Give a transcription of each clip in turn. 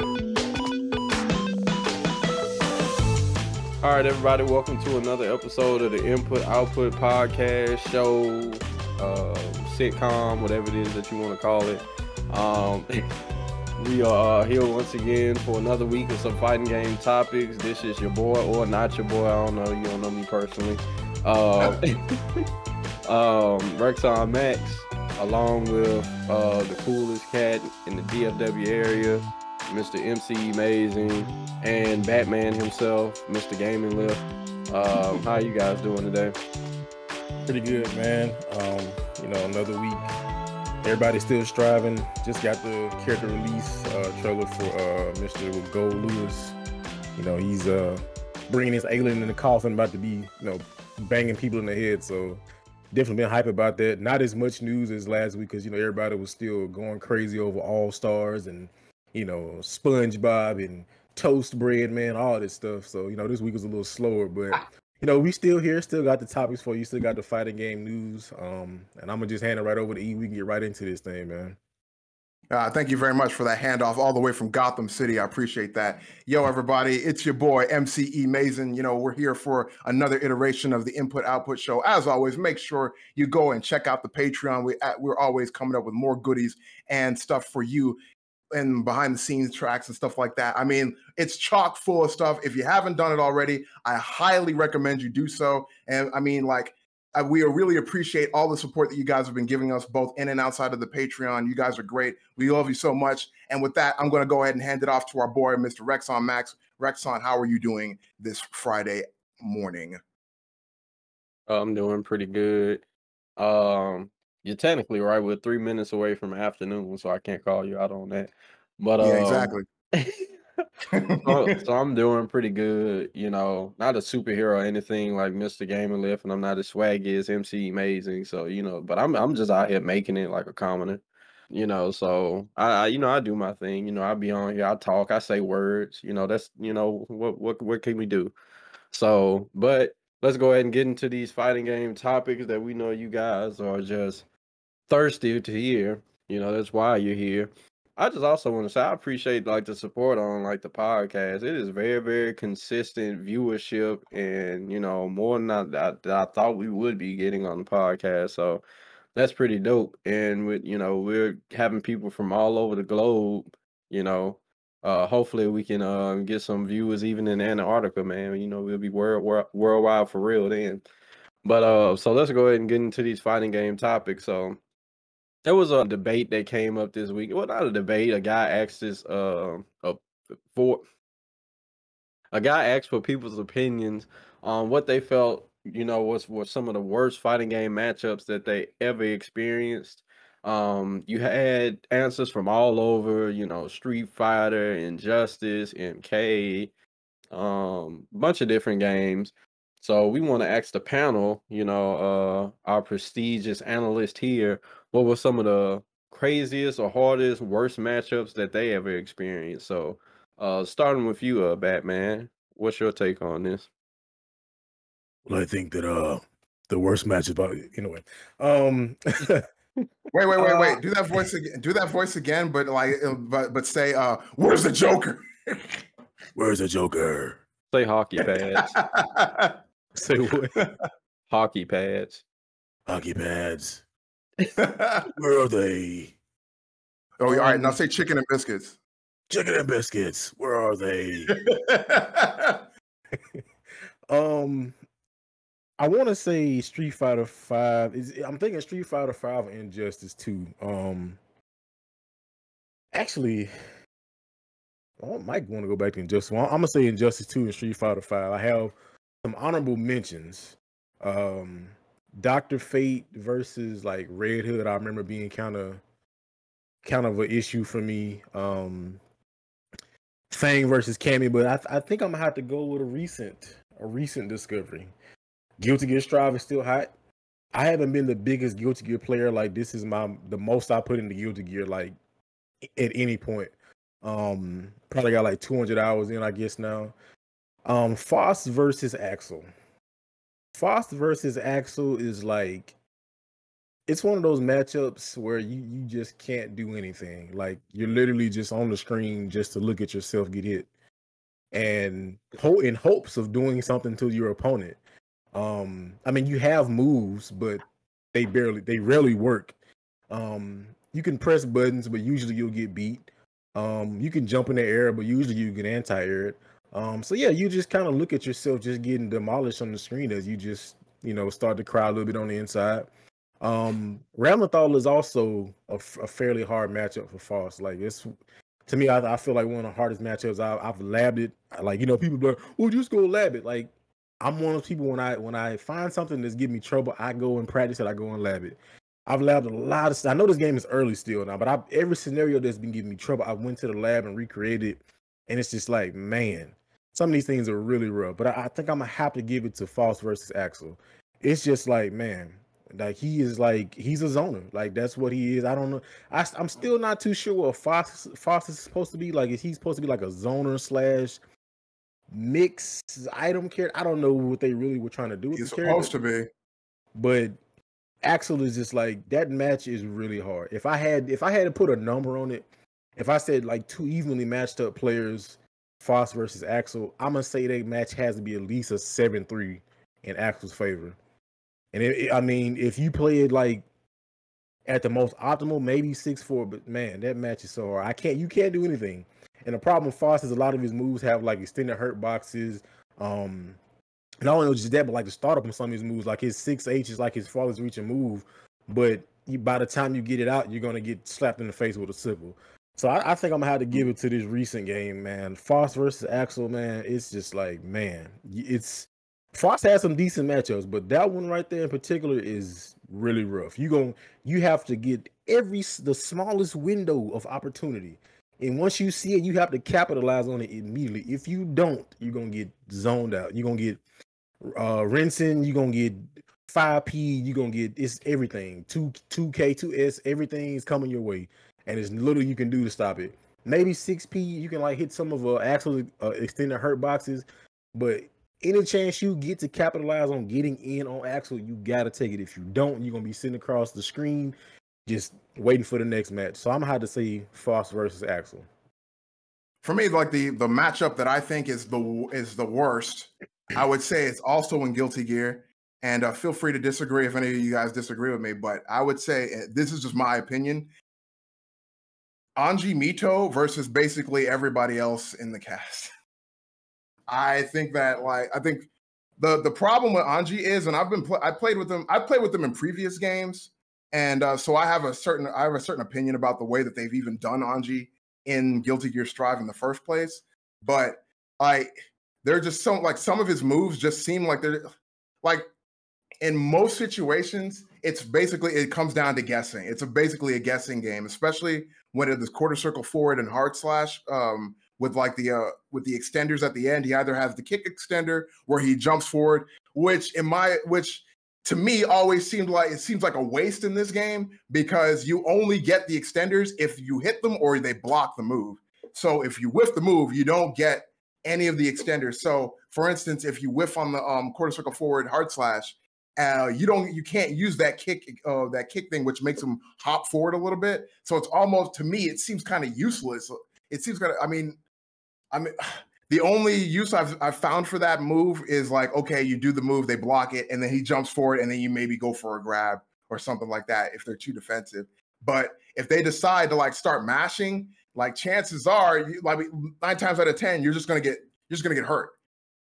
All right, everybody, welcome to another episode of the Input Output Podcast Show, uh, sitcom, whatever it is that you want to call it. Um, we are here once again for another week of some fighting game topics. This is your boy or not your boy. I don't know. You don't know me personally. Uh, um, Rexon Max, along with uh, the coolest cat in the DFW area, Mr. MC Amazing, and Batman himself, Mr. Gaming Lift. Um, how you guys doing today? Pretty good, man. Um, you know, another week. Everybody's still striving. Just got the character release uh, trailer for uh, Mr. Goldlewis. You know, he's uh, bringing his alien in the coffin, about to be, you know, banging people in the head. So definitely been hype about that. Not as much news as last week because you know everybody was still going crazy over All Stars and you know SpongeBob and Toast Bread, man, all this stuff. So you know this week was a little slower, but you know we still here, still got the topics for you, still got the fighting game news. Um, and I'm gonna just hand it right over to E. We can get right into this thing, man. Uh, thank you very much for that handoff all the way from Gotham City. I appreciate that. Yo, everybody, it's your boy MCE Mason. You know, we're here for another iteration of the Input Output Show. As always, make sure you go and check out the Patreon. We, we're always coming up with more goodies and stuff for you and behind the scenes tracks and stuff like that. I mean, it's chock full of stuff. If you haven't done it already, I highly recommend you do so. And I mean, like, uh, we really appreciate all the support that you guys have been giving us, both in and outside of the Patreon. You guys are great. We love you so much. And with that, I'm going to go ahead and hand it off to our boy, Mr. Rexon Max. Rexon, how are you doing this Friday morning? I'm doing pretty good. Um, you're technically right. We're three minutes away from afternoon, so I can't call you out on that. But yeah, um, exactly. so, so I'm doing pretty good. You know, not a superhero or anything like Mr. Game and Lift, and I'm not as swaggy as MC Amazing. So you know, but I'm I'm just out here making it like a commoner. You know, so I, I you know I do my thing. You know, I be on here, I talk, I say words. You know, that's you know what what what can we do? So, but let's go ahead and get into these fighting game topics that we know you guys are just thirsty to hear. You know, that's why you're here. I just also want to say I appreciate like the support on like the podcast. It is very very consistent viewership, and you know more than I, that I thought we would be getting on the podcast. So that's pretty dope. And with you know we're having people from all over the globe. You know, uh, hopefully we can uh, get some viewers even in Antarctica, man. You know we'll be world, world worldwide for real then. But uh, so let's go ahead and get into these fighting game topics. So there was a debate that came up this week. Well, not a debate. A guy asked this uh, uh for a guy asked for people's opinions on what they felt, you know, was were some of the worst fighting game matchups that they ever experienced. Um, you had answers from all over, you know, Street Fighter, Injustice, MK, um, bunch of different games. So we want to ask the panel, you know, uh, our prestigious analyst here, what were some of the craziest or hardest, worst matchups that they ever experienced? So, uh, starting with you, uh, Batman, what's your take on this? Well, I think that uh, the worst match about anyway. Um, wait, wait, wait, wait. Do that voice again. Do that voice again, but like, uh, but but say, uh, "Where's the Joker?" Where's the Joker? Say hockey pads. Say what? hockey pads. Hockey pads. Where are they? Oh, all right. Now say chicken and biscuits. Chicken and biscuits. Where are they? um, I want to say Street Fighter Five. Is I'm thinking Street Fighter Five and Injustice Two. Um, actually, I might want to go back to Injustice. Well, I'm gonna say Injustice Two and Street Fighter Five. I have some honorable mentions. Um, Doctor Fate versus like Red Hood, I remember being kind of kind of an issue for me. Um Fang versus Cammy, but I, I think I'm gonna have to go with a recent a recent discovery. Guilty Gear Strive is still hot. I haven't been the biggest Guilty Gear player. Like this is my the most I put into Guilty Gear like at any point. Um probably got like 200 hours in, I guess now. Um Faust versus Axel. Faust versus Axel is like it's one of those matchups where you you just can't do anything. Like you're literally just on the screen just to look at yourself get hit, and ho- in hopes of doing something to your opponent. Um, I mean, you have moves, but they barely, they rarely work. Um, you can press buttons, but usually you'll get beat. Um, you can jump in the air, but usually you get anti-air. Um, so yeah, you just kind of look at yourself just getting demolished on the screen as you just, you know, start to cry a little bit on the inside. Um, Ramlethal is also a, a fairly hard matchup for Faust. Like it's to me, I, I, feel like one of the hardest matchups I, have labbed it. Like you know, people be like, "Well, just go lab it." Like I'm one of those people when I when I find something that's giving me trouble, I go and practice it. I go and lab it. I've labbed a lot of. I know this game is early still now, but I, every scenario that's been giving me trouble, I went to the lab and recreated, It, and it's just like, man, some of these things are really rough. But I, I think I'm gonna have to give it to Faust versus Axel. It's just like, man, like he is like he's a zoner. Like that's what he is. I don't know. I, I'm still not too sure what Faust Faust is supposed to be. Like is he supposed to be like a zoner slash mix item character? I don't know what they really were trying to do. With he's supposed to be, but Axel is just like that match is really hard. If I had if I had to put a number on it, if I said like two evenly matched up players, Faust versus Axel, I'm gonna say that match has to be at least a seven three in Axel's favor. And it, it, I mean, if you play it like at the most optimal, maybe six four. But man, that match is so hard. I can't. You can't do anything. And the problem with Faust is a lot of his moves have like extended hurt boxes. Um, not only just that, but like the startup on some of his moves, like his six H is like his farthest reaching move. But you, by the time you get it out, you're gonna get slapped in the face with a sickle. So I, I, think I'm gonna have to give it to this recent game, man. Faust versus Axel, man. It's just like, man, it's Faust has some decent matchups, but that one right there in particular is really rough. You going you have to get every the smallest window of opportunity, and once you see it, you have to capitalize on it immediately. If you don't, you're gonna get zoned out. You're gonna get uh rinsing. You're gonna get five P. You're gonna get it's everything two two K two S. Everything's coming your way, and there's little you can do to stop it. Maybe six P. You can like hit some of uh actual uh, extended hurt boxes, but any chance you get to capitalize on getting in on Axel, you gotta take it. If you don't, you're gonna be sitting across the screen, just waiting for the next match. So I'm gonna to say Faust versus Axel. For me, like the the matchup that I think is the is the worst, I would say it's also in Guilty Gear. And uh, feel free to disagree if any of you guys disagree with me, but I would say eh, this is just my opinion. Anji Mito versus basically everybody else in the cast. I think that like I think the the problem with Anji is, and I've been pl- I played with them. I played with them in previous games, and uh, so I have a certain I have a certain opinion about the way that they've even done Anji in Guilty Gear Strive in the first place. But I they're just some like some of his moves just seem like they're like in most situations it's basically it comes down to guessing. It's a, basically a guessing game, especially when it is quarter circle forward and hard slash. Um, with like the uh with the extenders at the end. He either has the kick extender where he jumps forward, which in my which to me always seemed like it seems like a waste in this game because you only get the extenders if you hit them or they block the move. So if you whiff the move, you don't get any of the extenders. So for instance, if you whiff on the um, quarter circle forward hard slash, uh, you don't you can't use that kick uh, that kick thing, which makes them hop forward a little bit. So it's almost to me, it seems kind of useless. It seems kind of I mean, I mean, the only use I've, I've found for that move is like, okay, you do the move, they block it, and then he jumps forward, and then you maybe go for a grab or something like that if they're too defensive. But if they decide to like start mashing, like chances are, you, like nine times out of ten, you're just gonna get you're just gonna get hurt.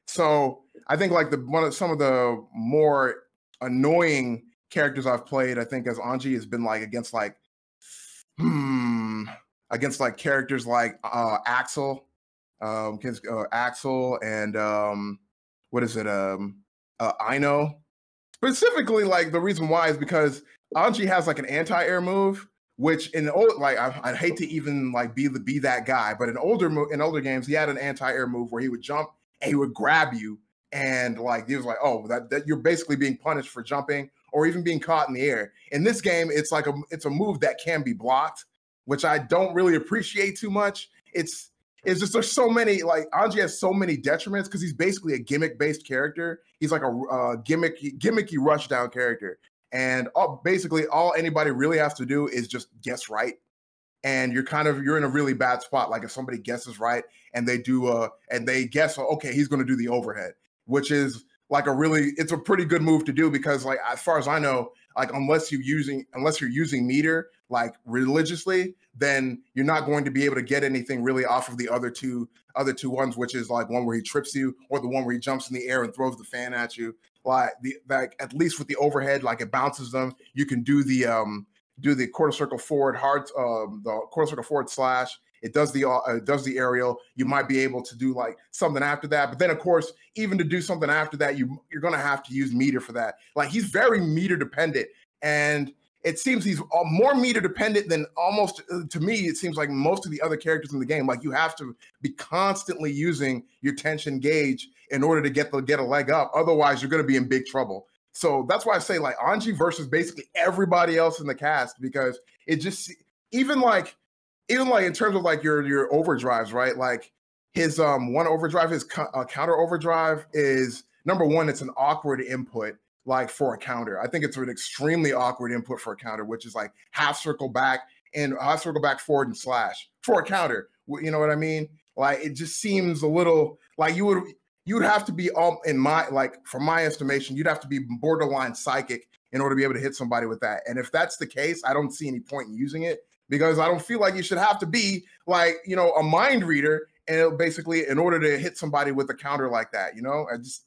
So I think like the one of some of the more annoying characters I've played, I think as Anji has been like against like hmm against like characters like uh Axel um, uh, Axel and um, what is it? Um, uh, know Specifically, like the reason why is because Anji has like an anti-air move, which in old like I, would hate to even like be the be that guy, but in older in older games he had an anti-air move where he would jump and he would grab you, and like he was like, oh, that, that you're basically being punished for jumping or even being caught in the air. In this game, it's like a it's a move that can be blocked, which I don't really appreciate too much. It's it's just there's so many like Anji has so many detriments because he's basically a gimmick based character. He's like a uh, gimmick gimmicky rushdown character, and all, basically all anybody really has to do is just guess right. And you're kind of you're in a really bad spot. Like if somebody guesses right and they do uh and they guess okay he's going to do the overhead which is like a really it's a pretty good move to do because like as far as i know like unless you're using unless you're using meter like religiously then you're not going to be able to get anything really off of the other two other two ones which is like one where he trips you or the one where he jumps in the air and throws the fan at you. Like the like at least with the overhead like it bounces them. You can do the um do the quarter circle forward hard um the quarter circle forward slash it does the uh, it does the aerial. You might be able to do like something after that but then of course even to do something after that you you're to have to use meter for that. Like he's very meter dependent and it seems he's more meter dependent than almost uh, to me it seems like most of the other characters in the game. Like you have to be constantly using your tension gauge in order to get the get a leg up otherwise you're going to be in big trouble. So that's why i say like anji versus basically everybody else in the cast because it just even like even like in terms of like your your overdrives right like his um one overdrive his uh, counter overdrive is number one it's an awkward input like for a counter. I think it's an extremely awkward input for a counter, which is like half circle back and half circle back forward and slash for a counter. You know what I mean? Like it just seems a little like you would you would have to be all in my like from my estimation, you'd have to be borderline psychic in order to be able to hit somebody with that. And if that's the case, I don't see any point in using it because I don't feel like you should have to be like, you know, a mind reader and basically in order to hit somebody with a counter like that, you know? I just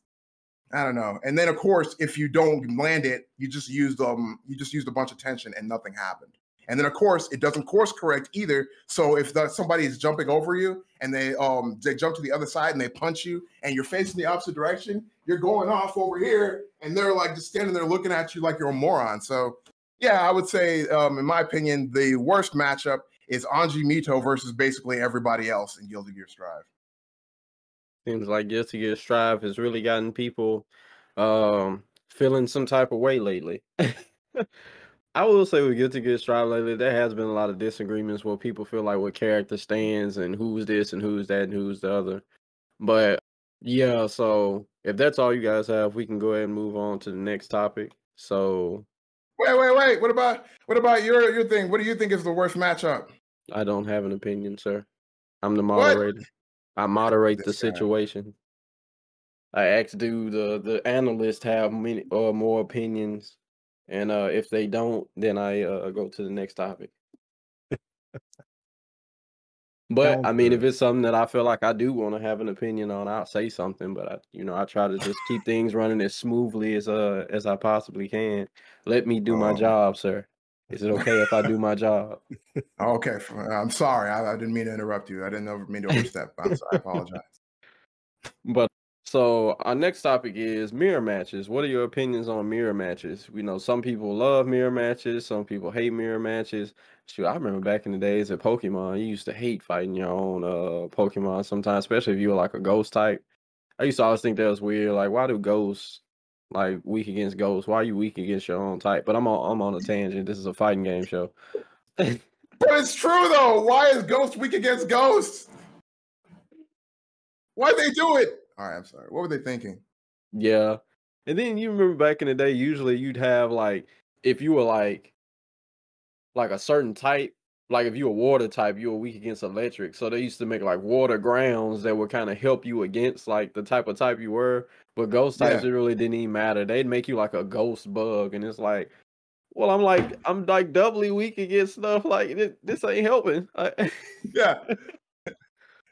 I don't know. And then of course, if you don't land it, you just used um you just used a bunch of tension and nothing happened. And then of course, it doesn't course correct either. So if the, somebody is jumping over you and they um they jump to the other side and they punch you and you're facing the opposite direction, you're going off over here and they're like just standing there looking at you like you're a moron. So yeah, I would say um in my opinion, the worst matchup is Anji Mito versus basically everybody else in Guilty Gear Strive. Seems like Guilty Gear Strive has really gotten people um, feeling some type of way lately. I will say with Guilty Gear Strive lately, there has been a lot of disagreements where people feel like what character stands and who's this and who's that and who's the other. But yeah, so if that's all you guys have, we can go ahead and move on to the next topic. So wait, wait, wait. What about what about your your thing? What do you think is the worst matchup? I don't have an opinion, sir. I'm the moderator. What? I moderate the situation. I ask do the the analysts have many or uh, more opinions, and uh, if they don't, then I uh, go to the next topic. But I mean, if it's something that I feel like I do want to have an opinion on, I'll say something. But I, you know, I try to just keep things running as smoothly as uh as I possibly can. Let me do my um job, sir. Is it okay if I do my job? Okay, I'm sorry. I, I, didn't mean to interrupt you. I didn't mean to overstep. I'm sorry. I apologize. But so our next topic is mirror matches. What are your opinions on mirror matches? We know some people love mirror matches, some people hate mirror matches. Shoot, I remember back in the days at Pokemon, you used to hate fighting your own uh Pokemon sometimes, especially if you were like a ghost type. I used to always think that was weird. Like, why do ghosts like weak against ghosts. Why are you weak against your own type? But I'm on I'm on a tangent. This is a fighting game show. but it's true though. Why is Ghost weak against Ghosts? Why do they do it? All right, I'm sorry. What were they thinking? Yeah. And then you remember back in the day, usually you'd have like if you were like like a certain type, like if you were water type, you were weak against electric. So they used to make like water grounds that would kind of help you against like the type of type you were. But ghost types, yeah. it really didn't even matter. They'd make you like a ghost bug, and it's like, well, I'm like, I'm like doubly weak against stuff. Like this, this ain't helping. yeah.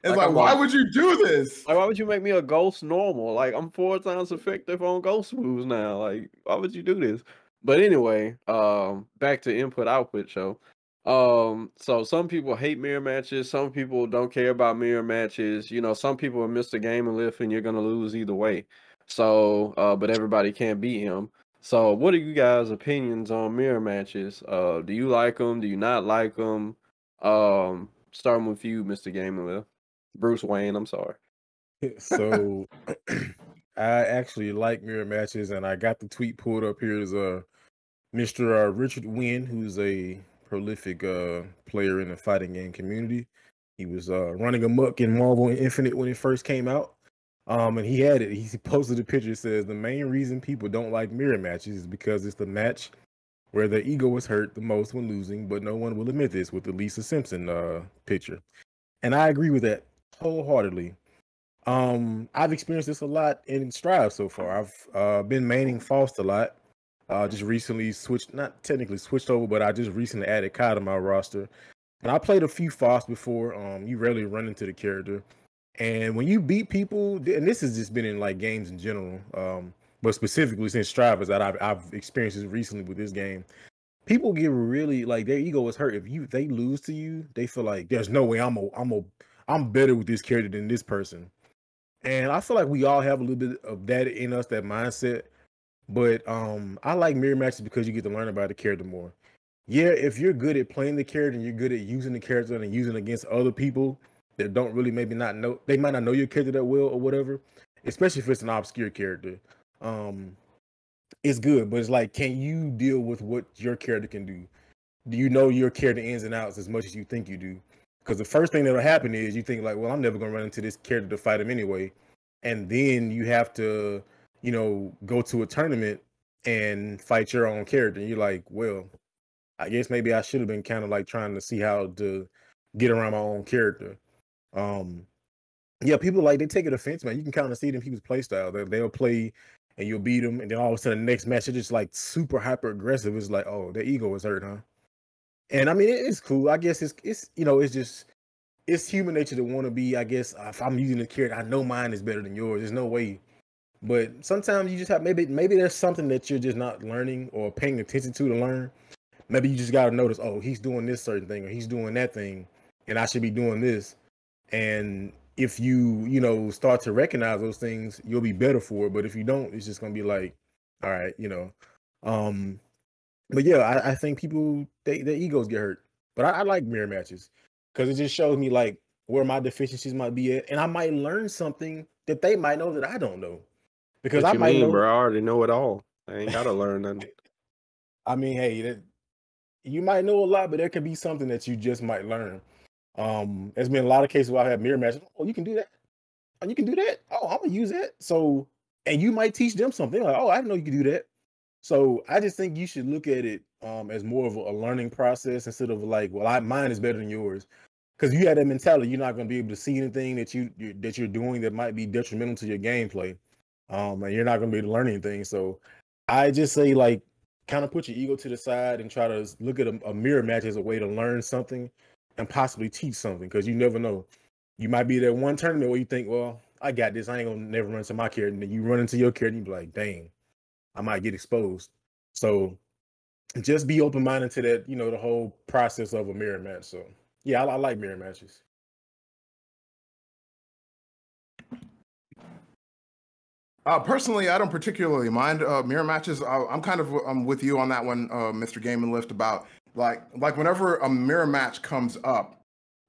It's like, like why would you do this? Like, why would you make me a ghost normal? Like, I'm four times effective on ghost moves now. Like, why would you do this? But anyway, um, back to input output show. Um, so some people hate mirror matches, some people don't care about mirror matches. You know, some people missed a game and live and you're gonna lose either way. So, uh, but everybody can't beat him. So, what are you guys' opinions on mirror matches? Uh, do you like them? Do you not like them? Um, starting with you, Mr. Gaming Lift. Bruce Wayne, I'm sorry. so, I actually like mirror matches, and I got the tweet pulled up here is uh, Mr. Uh, Richard Wynn, who's a prolific uh, player in the fighting game community. He was uh, running amok in Marvel Infinite when it first came out. Um, and he had it. He posted a picture. Says the main reason people don't like mirror matches is because it's the match where the ego is hurt the most when losing, but no one will admit this with the Lisa Simpson uh, picture. And I agree with that wholeheartedly. Um, I've experienced this a lot in Strive so far. I've uh, been maining Faust a lot. Uh, just recently switched, not technically switched over, but I just recently added Ky to my roster. And I played a few Faust before. Um, you rarely run into the character. And when you beat people, and this has just been in like games in general, um, but specifically since Strive that I've, I've experienced this recently with this game. People get really like their ego is hurt if you they lose to you. They feel like there's no way I'm a I'm a I'm better with this character than this person. And I feel like we all have a little bit of that in us, that mindset. But um, I like mirror matches because you get to learn about the character more. Yeah, if you're good at playing the character and you're good at using the character and using against other people that don't really maybe not know, they might not know your character that well or whatever. Especially if it's an obscure character, um, it's good. But it's like, can you deal with what your character can do? Do you know your character ins and outs as much as you think you do? Because the first thing that'll happen is you think like, well, I'm never gonna run into this character to fight him anyway, and then you have to, you know, go to a tournament and fight your own character. And you're like, well, I guess maybe I should have been kind of like trying to see how to get around my own character. Um, yeah, people like they take it offense, man. You can kind of see it in people's play style. They, they'll play and you'll beat them, and then all of a sudden, the next match, they're just like super hyper aggressive. It's like, oh, their ego is hurt, huh? And I mean, it's cool. I guess it's it's you know, it's just it's human nature to want to be. I guess if I'm using a character, I know mine is better than yours. There's no way. But sometimes you just have maybe maybe there's something that you're just not learning or paying attention to to learn. Maybe you just gotta notice, oh, he's doing this certain thing or he's doing that thing, and I should be doing this. And if you you know start to recognize those things, you'll be better for it. But if you don't, it's just gonna be like, all right, you know. Um, but yeah, I, I think people they their egos get hurt. But I, I like mirror matches because it just shows me like where my deficiencies might be at, and I might learn something that they might know that I don't know. Because what I might mean, know, bro, I already know it all. I ain't gotta learn nothing. I mean, hey, that, you might know a lot, but there could be something that you just might learn. Um, there's been a lot of cases where I have mirror matches. Oh, you can do that. Oh, you can do that. Oh, I'm gonna use that. So, and you might teach them something like, oh, I didn't know you could do that. So I just think you should look at it um, as more of a, a learning process instead of like, well, I mine is better than yours. Because you have that mentality, you're not going to be able to see anything that you that you're doing that might be detrimental to your gameplay, um, and you're not going to be learning anything. So I just say like, kind of put your ego to the side and try to look at a, a mirror match as a way to learn something and possibly teach something. Because you never know, you might be that one tournament where you think, well, I got this. I ain't gonna never run into my character. And then you run into your character and you be like, dang, I might get exposed. So just be open minded to that, you know, the whole process of a mirror match. So yeah, I, I like mirror matches. Uh, personally, I don't particularly mind uh, mirror matches. I, am kind of I'm with you on that one, uh, Mr. Game and Lift. About like like whenever a mirror match comes up,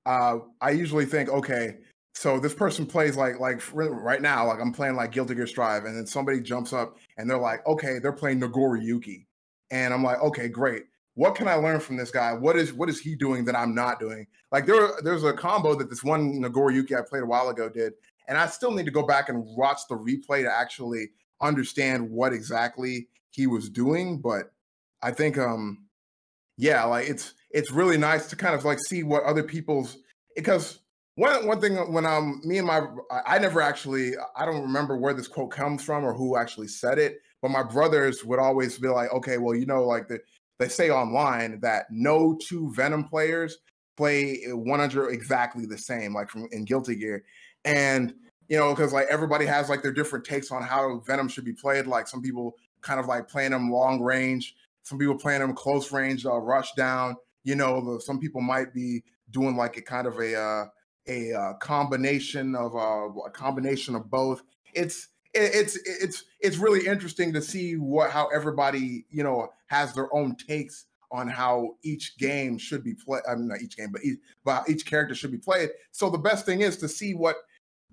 uh, I usually think, okay, so this person plays like like right now like i'm playing like guilty gear strive and then somebody jumps up and they're like okay they're playing Nagoriyuki, and i'm like okay great what can i learn from this guy what is what is he doing that i'm not doing like there there's a combo that this one Nagoriyuki i played a while ago did and i still need to go back and watch the replay to actually understand what exactly he was doing but i think um yeah like it's it's really nice to kind of like see what other people's because one one thing when um me and my I never actually I don't remember where this quote comes from or who actually said it, but my brothers would always be like, okay, well, you know, like the, they say online that no two Venom players play 100 exactly the same, like from in Guilty Gear, and you know, because like everybody has like their different takes on how Venom should be played. Like some people kind of like playing them long range, some people playing them close range, uh, rush down. You know, some people might be doing like a kind of a uh, a uh, combination of uh, a combination of both. It's it's it's it's really interesting to see what how everybody you know has their own takes on how each game should be played. I mean, not each game, but each, but each character should be played. So the best thing is to see what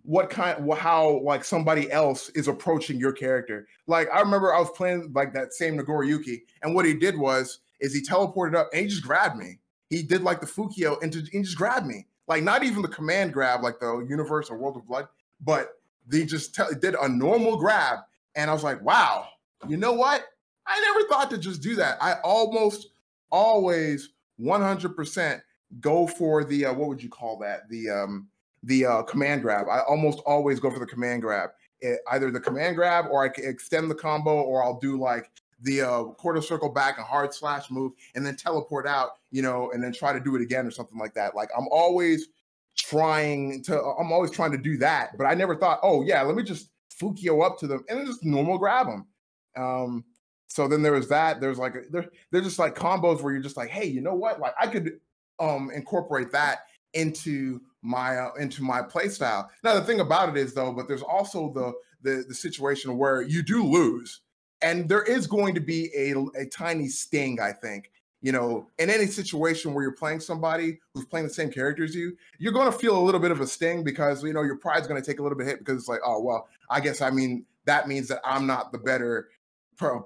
what kind how like somebody else is approaching your character. Like I remember I was playing like that same Nagoriyuki, and what he did was is he teleported up and he just grabbed me. He did like the Fukyo and, and just grabbed me like not even the command grab like the universe or world of blood, but they just tell, did a normal grab, and I was like, wow, you know what? I never thought to just do that. I almost always 100% go for the uh, what would you call that? The um the uh, command grab. I almost always go for the command grab. It, either the command grab or I can extend the combo or I'll do like the uh, quarter circle back and hard slash move and then teleport out, you know, and then try to do it again or something like that. Like I'm always trying to, I'm always trying to do that, but I never thought, oh yeah, let me just Fukyo up to them and just normal grab them. Um, so then there was that. There's like there, they're just like combos where you're just like, hey, you know what? Like I could um incorporate that into my uh, into my play style. Now the thing about it is though, but there's also the the the situation where you do lose, and there is going to be a a tiny sting. I think you know in any situation where you're playing somebody who's playing the same character as you, you're going to feel a little bit of a sting because you know your pride's going to take a little bit hit because it's like, oh well, I guess I mean that means that I'm not the better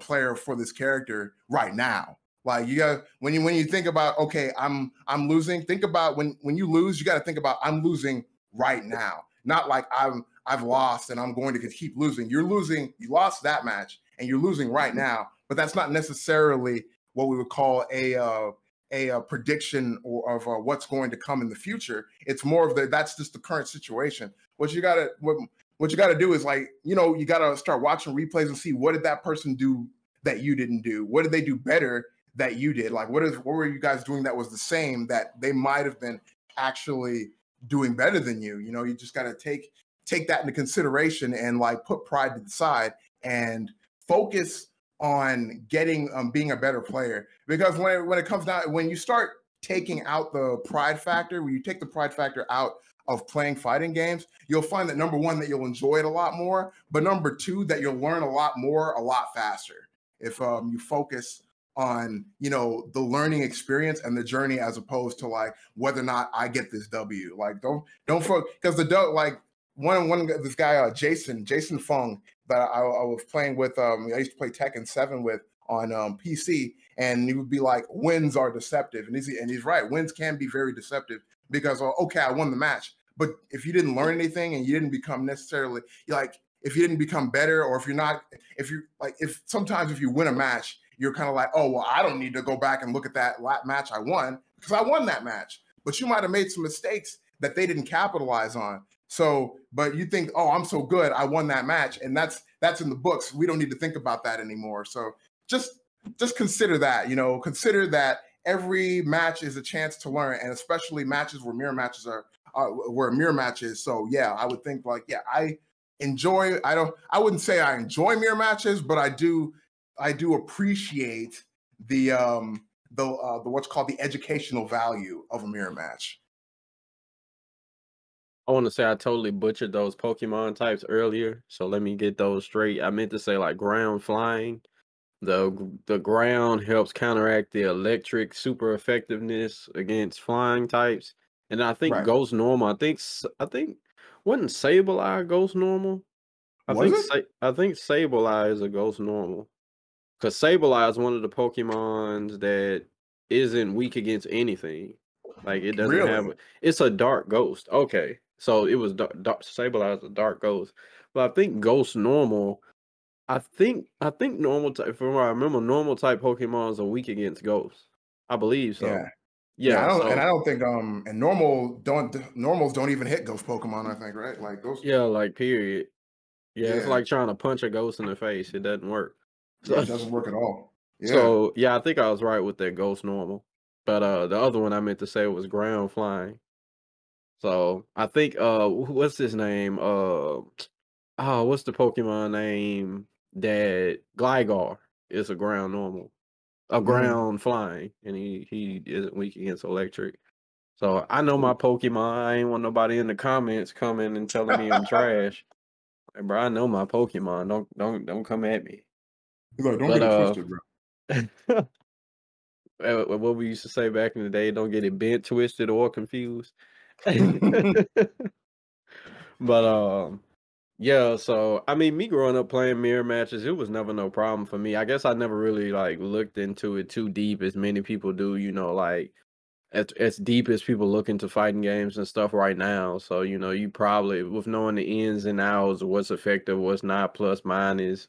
player for this character right now. Like you got when you when you think about okay, I'm I'm losing. Think about when when you lose, you got to think about I'm losing right now, not like I'm I've lost and I'm going to keep losing. You're losing. You lost that match and you're losing right now, but that's not necessarily what we would call a uh, a, a, prediction or of uh, what's going to come in the future. It's more of the that's just the current situation. What you got to what what you got to do is like you know you got to start watching replays and see what did that person do that you didn't do. What did they do better that you did? Like, what is what were you guys doing that was the same that they might have been actually doing better than you? You know, you just got to take take that into consideration and like put pride to the side and focus on getting um, being a better player. Because when it, when it comes down, when you start taking out the pride factor, when you take the pride factor out of playing fighting games, you'll find that number one, that you'll enjoy it a lot more, but number two, that you'll learn a lot more a lot faster if um, you focus on you know the learning experience and the journey as opposed to like whether or not I get this W. Like don't don't because the like one one this guy uh, Jason Jason Fung that I, I, was playing with. Um, I used to play Tekken Seven with on um, PC, and he would be like, "Wins are deceptive," and he's and he's right. Wins can be very deceptive because uh, okay, I won the match, but if you didn't learn anything and you didn't become necessarily like if you didn't become better or if you're not if you like if sometimes if you win a match you're kind of like, oh, well, I don't need to go back and look at that match I won because I won that match. But you might have made some mistakes that they didn't capitalize on. So, but you think, oh, I'm so good, I won that match, and that's that's in the books. We don't need to think about that anymore. So just just consider that, you know, consider that every match is a chance to learn, and especially matches where mirror matches are uh, where mirror matches. So yeah, I would think like, yeah, I enjoy. I don't. I wouldn't say I enjoy mirror matches, but I do I do appreciate the um the uh, the what's called the educational value of a mirror match. I want to say I totally butchered those Pokemon types earlier, so let me get those straight. I meant to say like ground flying. The the ground helps counteract the electric super effectiveness against flying types. And I think right. Ghost Normal. I think I think wasn't Sableye Ghost Normal. I Was think I think Sableye is a Ghost Normal. Because Sableye is one of the Pokemons that isn't weak against anything. Like it doesn't really? have. It's a dark ghost. Okay, so it was dark, dark Sableye is a dark ghost, but I think Ghost normal. I think I think normal type. From what I remember, normal type Pokemons are weak against ghosts. I believe so. Yeah. Yeah, yeah I don't, so, and I don't think um and normal don't normals don't even hit ghost Pokemon. I think right, like ghost. Yeah, like period. Yeah, yeah, it's like trying to punch a ghost in the face. It doesn't work. So, yeah, it doesn't work at all. Yeah. So yeah, I think I was right with that ghost normal. But uh the other one I meant to say was ground flying. So I think uh what's his name? Uh oh what's the Pokemon name that Gligar is a ground normal. A mm-hmm. ground mm-hmm. flying and he he isn't weak against electric. So I know my Pokemon. I ain't want nobody in the comments coming and telling me I'm trash. Like, bro, I know my Pokemon. Don't don't don't come at me. Don't but, get uh, twisted, bro. what we used to say back in the day, don't get it bent, twisted, or confused. but um yeah, so I mean me growing up playing mirror matches, it was never no problem for me. I guess I never really like looked into it too deep as many people do, you know, like as, as deep as people look into fighting games and stuff right now. So, you know, you probably with knowing the ins and outs, what's effective, what's not, plus minus,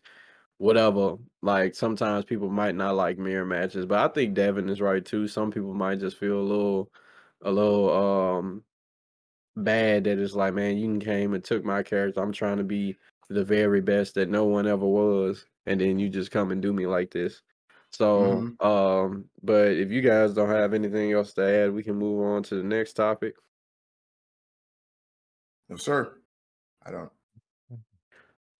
whatever. Like sometimes people might not like mirror matches, but I think Devin is right too. Some people might just feel a little a little um bad that it's like, man, you came and took my character. I'm trying to be the very best that no one ever was, and then you just come and do me like this. So, mm-hmm. um, but if you guys don't have anything else to add, we can move on to the next topic. No, sir. I don't.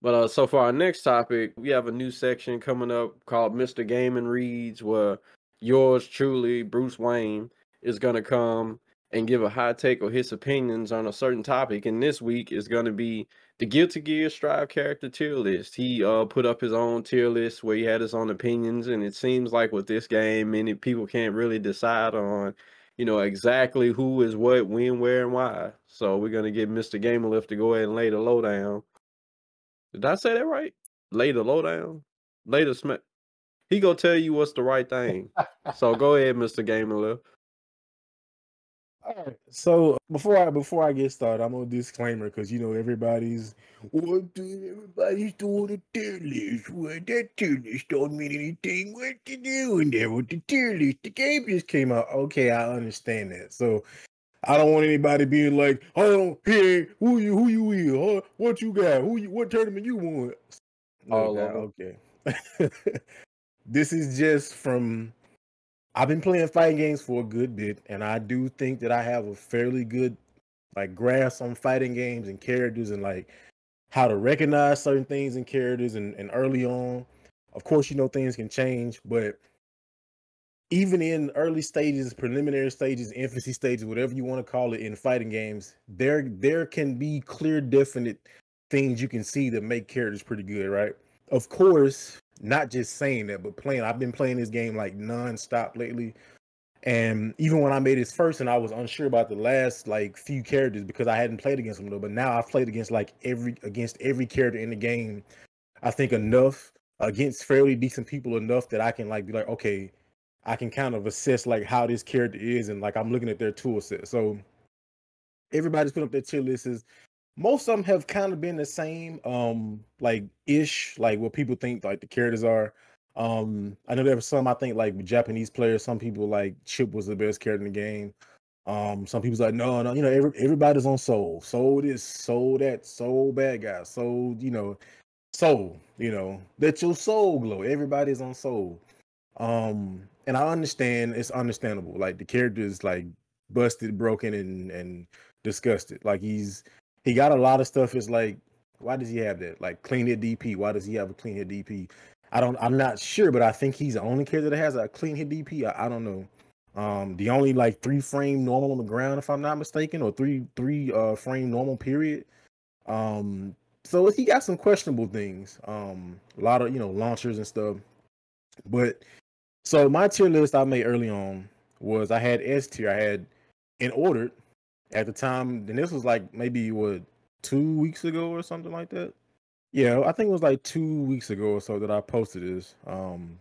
But uh, so for our next topic, we have a new section coming up called Mr. Gaming Reads, where yours truly, Bruce Wayne, is gonna come and give a hot take or his opinions on a certain topic. And this week is going to be the Guilty Gear Strive character tier list. He uh, put up his own tier list where he had his own opinions, and it seems like with this game, many people can't really decide on, you know, exactly who is what, when, where, and why. So we're gonna get Mr. Gamerlift to go ahead and lay the lowdown. Did I say that right? Lay the lowdown. Lay the smack. He gonna tell you what's the right thing. so go ahead, Mr. Gamerlift. All right. So before I before I get started, I'm on disclaimer because you know everybody's what do everybody's doing a tier list. What that tier list don't mean anything. What you doing there with the tier list? The game just came out. Okay, I understand that. So I don't want anybody being like, oh, hey, who you who you is? Huh? What you got? Who you what tournament you won? Oh, okay. this is just from I've been playing fighting games for a good bit, and I do think that I have a fairly good like grasp on fighting games and characters and like how to recognize certain things in characters and, and early on. Of course, you know things can change, but even in early stages, preliminary stages, infancy stages, whatever you want to call it in fighting games, there there can be clear, definite things you can see that make characters pretty good, right? Of course, not just saying that, but playing. I've been playing this game like nonstop lately. And even when I made this first and I was unsure about the last like few characters because I hadn't played against them though, but now I've played against like every against every character in the game. I think enough against fairly decent people enough that I can like be like, okay, I can kind of assess like how this character is and like I'm looking at their tool set. So everybody's putting up their tier lists most of them have kind of been the same, um, like ish, like what people think like the characters are. Um, I know there were some I think like Japanese players. Some people like Chip was the best character in the game. Um, some people's like, no, no, you know, every, everybody's on Sol. Sol this, Sol that, Soul bad guy, Sol, you know, Soul, you know, let your soul glow. Everybody's on Sol. Um, and I understand it's understandable. Like the character is like busted, broken, and and disgusted. Like he's he got a lot of stuff. Is like, why does he have that? Like clean hit DP. Why does he have a clean hit DP? I don't. I'm not sure, but I think he's the only character that has a clean hit DP. I, I don't know. Um, the only like three frame normal on the ground, if I'm not mistaken, or three three uh frame normal period. Um, so he got some questionable things. Um, a lot of you know launchers and stuff. But so my tier list I made early on was I had S tier. I had in order at the time, and this was like maybe what two weeks ago or something like that. Yeah, I think it was like two weeks ago or so that I posted this. Um,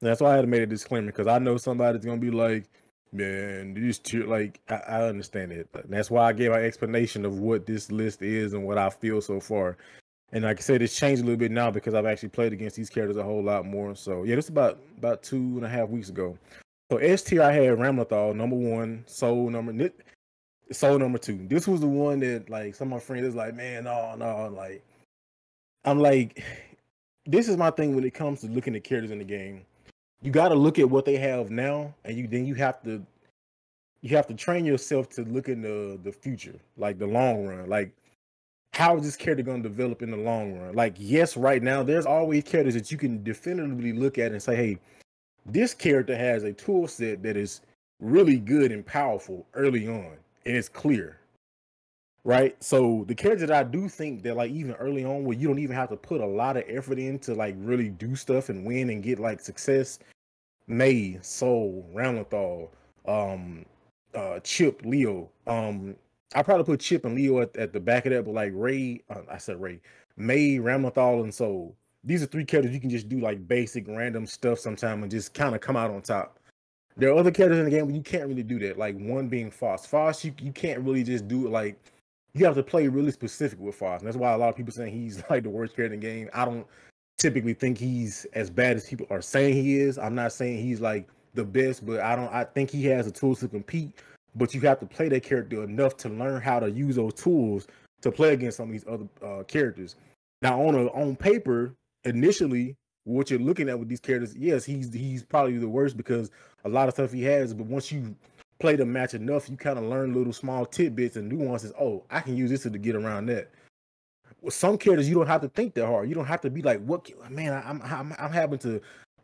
that's why I had to make a disclaimer because I know somebody's gonna be like, "Man, these two like I, I understand it." But that's why I gave an explanation of what this list is and what I feel so far. And like I said, it's changed a little bit now because I've actually played against these characters a whole lot more. So yeah, this is about about two and a half weeks ago. So S tier, I had Ramlethal number one, Sol number. Sol number two. This was the one that like some of my friends is like, man, no, no, like I'm like, this is my thing when it comes to looking at characters in the game. You got to look at what they have now, and you then you have to you have to train yourself to look in the the future, like the long run. Like, how is this character going to develop in the long run? Like, yes, right now there's always characters that you can definitively look at and say, hey, this character has a tool set that is really good and powerful early on and it's clear. Right. So the characters that I do think that like even early on where you don't even have to put a lot of effort in to like really do stuff and win and get like success. May, Sol, Ramlethal, um, uh, Chip, Leo. Um, I probably put Chip and Leo at, at the back of that, but like Ray, uh, I said Ray, May, Ramlethal, and Sol. These are three characters you can just do like basic random stuff sometime and just kind of come out on top There are other characters in the game where you can't really do that. Like one being Faust. Faust, you, you can't really just do it like you have to play really specific with Faust. And that's why a lot of people saying he's like the worst character in the game. I don't typically think he's as bad as people are saying he is. I'm not saying he's like the best, but I don't I think he has the tools to compete. But you have to play that character enough to learn how to use those tools to play against some of these other uh, characters. Now on a on paper, initially what you're looking at with these characters, yes, he's he's probably the worst because a lot of stuff he has, but once you play the match enough, you kind of learn little small tidbits and nuances. Oh, I can use this to get around that. With some characters, you don't have to think that hard. You don't have to be like, "What man? I'm I'm I'm having to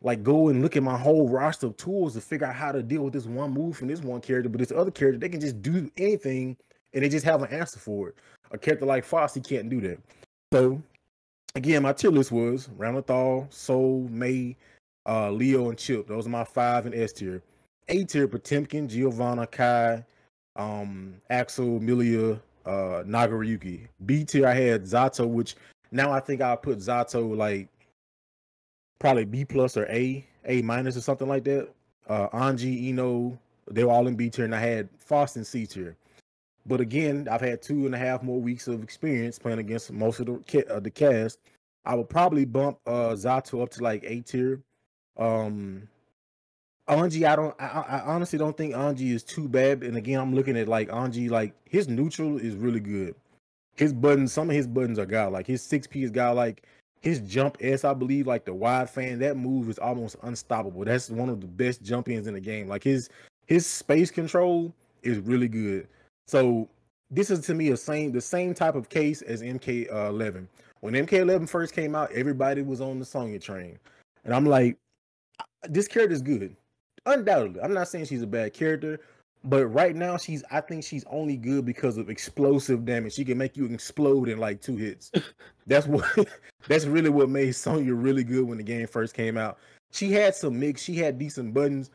like go and look at my whole roster of tools to figure out how to deal with this one move from this one character." But this other character, they can just do anything and they just have an answer for it. A character like Frosty can't do that. So again, my tier list was Ramlethal, Sol, May, uh, Leo, and Chipp. Those are my five in S tier. A tier, Potemkin, Giovanna, Ky, um, Axel, Milia, uh, Nagoriyuki. B tier, I had Zato, which now I think I'll put Zato like probably B plus or A, A minus or something like that. Uh, Anji, Ino, they were all in B tier, and I had Faust in C tier. But again, I've had two and a half more weeks of experience playing against most of the uh, the cast. I would probably bump uh Zato up to like A tier. Um Anji, I don't I, I, honestly don't think Anji is too bad. And again, I'm looking at like Anji, like his neutral is really good. His buttons, some of his buttons are god like his 6P is god like his jump S, I believe, like the wide fan, that move is almost unstoppable. That's one of the best jump ins in the game. Like his his space control is really good. So this is to me a same the same type of case as MK11. Uh, when MK11 first came out, everybody was on the Sonya train, and I'm like, this character is good, undoubtedly. I'm not saying she's a bad character, but right now she's I think she's only good because of explosive damage. She can make you explode in like two hits. that's what that's really what made Sonya really good when the game first came out. She had some mix, she had decent buttons,